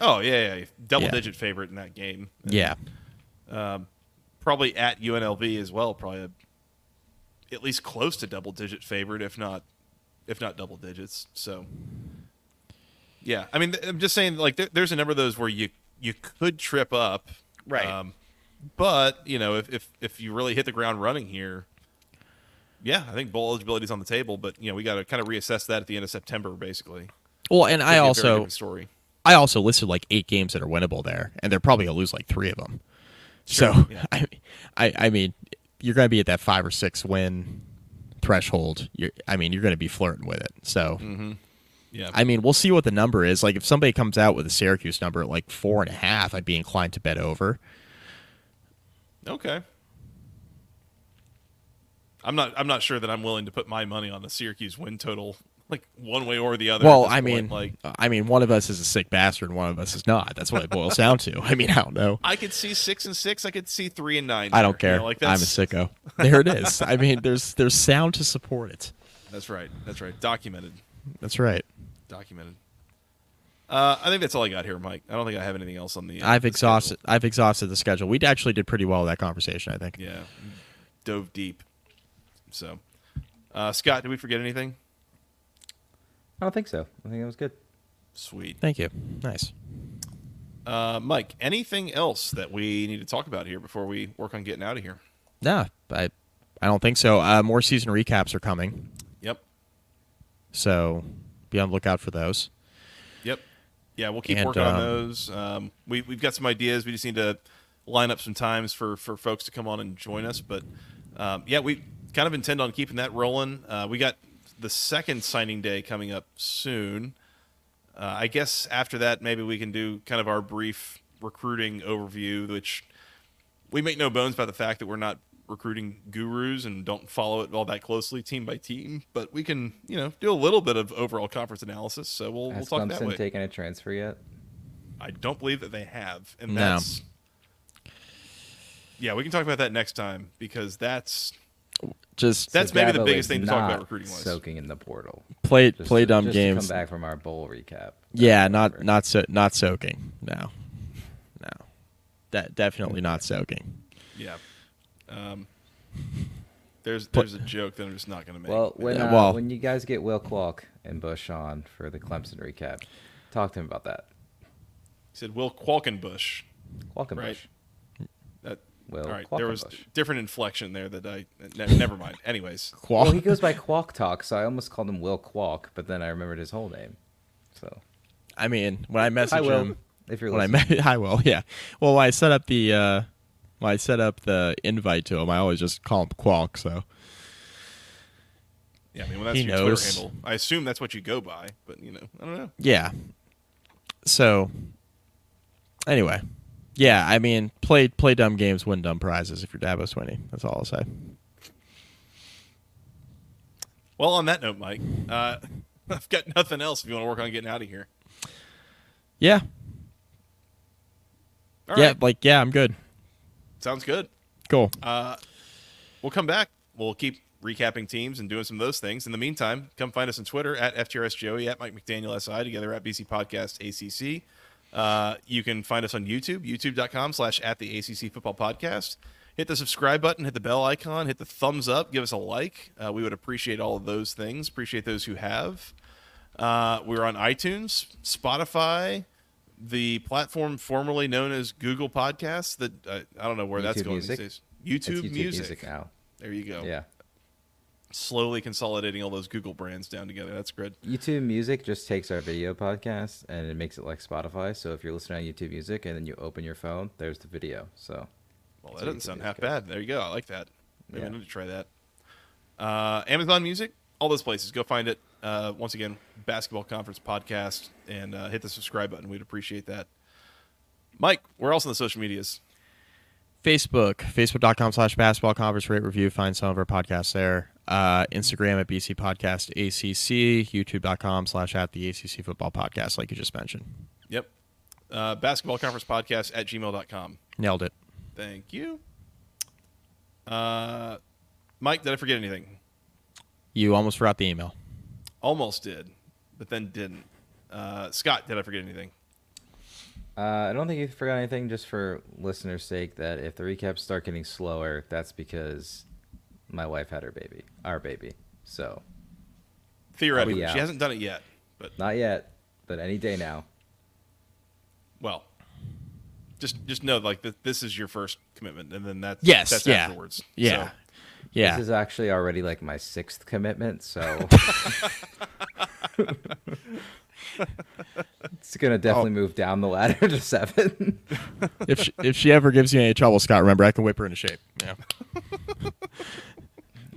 Oh yeah, yeah. Double Yeah. digit favorite in that game. Yeah. Um, probably at UNLV as well. Probably a, at least close to double digit favorite, if not if not double digits. So. Yeah, I mean, th- I'm just saying, like, there, there's a number of those where you you could trip up, Right. Um, but you know, if, if if you really hit the ground running here, yeah, I think bowl eligibility is on the table. But you know, we got to kind of reassess that at the end of September, basically. Well, and I be a very also story. I also listed like eight games that are winnable there, and they're probably gonna lose like three of them. Sure, so yeah. I, I I mean, you're gonna be at that five or six win threshold. You're, I mean, you're gonna be flirting with it. So. Mm-hmm. Yeah. I mean, we'll see what the number is. Like, if somebody comes out with a Syracuse number at like four and a half, I'd be inclined to bet over. Okay. I'm not. I'm not sure that I'm willing to put my money on the Syracuse win total, like one way or the other. well, I point. mean, like I mean, one of us is a sick bastard, and one of us is not. That's what it boils down to. I mean, I don't know. I could see six and six. I could see three and nine. I don't there, you care. know, like I'm a sicko. There it is. I mean, there's there's sound to support it. That's right. That's right. Documented. That's right. Documented. Uh, I think that's all I got here, Mike. I don't think I have anything else on the. uh, I've the exhausted. I've exhausted the schedule. We actually did pretty well with that conversation. I think. Yeah, dove deep. So, uh, Scott, did we forget anything? I don't think so. I think that was good. Sweet. Thank you. Nice. Uh, Mike, anything else that we need to talk about here before we work on getting out of here? No, I, I don't think so. Uh, more season recaps are coming, Yep. so be on the lookout for those. Yep. Yeah, we'll keep And, working on um, those. Um, we, we've got some ideas. We just need to line up some times for, for folks to come on and join us. But um, yeah, we kind of intend on keeping that rolling. Uh, we got the second signing day coming up soon. Uh, I guess after that, maybe we can do kind of our brief recruiting overview, which we make no bones about the fact that we're not recruiting gurus and don't follow it all that closely team by team, but we can, you know, do a little bit of overall conference analysis. So we'll, we'll Has talk that Clemson way. taken a transfer yet? I don't believe that they have, and No. that's yeah. We can talk about that next time because that's Just That's maybe the biggest thing to talk about recruiting wise. Soaking in the portal. play Just play to- dumb just games. To come back from our bowl recap. Yeah, not not so, not soaking. No, no, De- definitely not soaking. yeah. Um, there's there's a joke that I'm just not going to make. Well, when Yeah, uh, well- when you guys get Will Kwok and Bush on for the Clemson recap, talk to him about that. he said Will Qualkenbush, Qualkenbush. right? That Will all right. There was Qualkenbush. different inflection there that I ne- never mind. Anyways, Qual- Well, he goes by Qualk Talk, so I almost called him Will Qualk, but then I remembered his whole name. So I mean, when I message Hi, Will, him, if you're listening. when I listening. met, I will. Yeah. Well, when I set up the uh, when I set up the invite to him, I always just call him Qualk. So yeah. I mean, when that's He your knows. Twitter handle, I assume that's what you go by. But you know, I don't know. yeah. So anyway, yeah. I mean, play play dumb games, win dumb prizes. If you're Dabo Swinney, that's all I'll say. Well, on that note, Mike, uh, I've got nothing else. If you want to work on getting out of here, Yeah. All yeah. right. Like yeah, I'm good. sounds good. Cool. Uh, we'll come back. We'll keep recapping teams and doing some of those things. In the meantime, come find us on Twitter at FTRSJoey, at Mike McDaniel SI, together at BC Podcast ACC. Uh, you can find us on YouTube, youtube.com slash at the ACC Football Podcast. Hit the subscribe button, hit the bell icon, hit the thumbs up, give us a like. Uh, we would appreciate all of those things. Appreciate those who have. Uh, we're on iTunes, Spotify, the platform formerly known as Google Podcasts. That uh, I don't know where that's going Music. these days. YouTube, YouTube music. Music now. There you go. Yeah. Slowly consolidating all those Google brands down together. That's good. YouTube Music just takes our video podcast and it makes it like Spotify. So if you're listening on YouTube Music and then you open your phone, there's the video. So Well, that doesn't sound half goes. bad. There you go. I like that. Maybe I Yeah. need to try that. Uh, Amazon Music, all those places. Go find it. Uh, once again, Basketball Conference Podcast, and uh, hit the subscribe button. We'd appreciate that. Mike, where else on the social medias? Facebook, facebook.com slash basketball conference rate review. Find some of our podcasts there. Uh, Instagram at BC Podcast ACC, youtube.com slash at the ACC Football Podcast, like you just mentioned. Yep. Uh, Basketball Conference Podcast at gmail.com. Nailed it. Thank you. Uh, Mike, did I forget anything? You almost forgot the email. Almost did, but then didn't. Uh, Scott, did I forget anything? Uh, I don't think you forgot anything. Just for listeners' sake, that if the recaps start getting slower, that's because my wife had her baby, our baby. So Theoretically, she hasn't done it yet, but not yet, but any day now. well, just just know like that this is your first commitment, and then that's Yes, that's yeah. afterwards. Yeah. So, Yeah. This is actually already like my sixth commitment, so it's gonna definitely move down the ladder to seven. if, she, if she ever gives you any trouble, Scott, remember, I can whip her into shape. Yeah.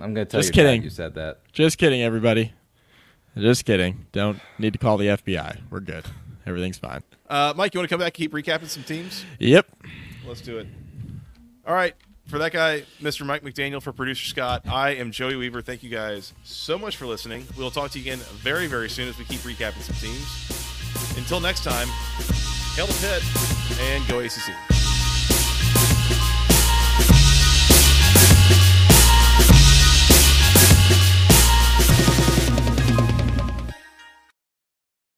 I'm gonna tell Just your dad kidding. you said that. Just kidding, everybody. Just kidding. Don't need to call the FBI. We're good. Everything's fine. uh, Mike, you want to come back and keep recapping some teams? Yep. Let's do it. All right. For that guy, Mr. Mike McDaniel, for producer Scott, I am Joey Weaver. Thank you guys so much for listening. We'll talk to you again very, very soon as we keep recapping some teams. Until next time, hail the Pitt and go ACC.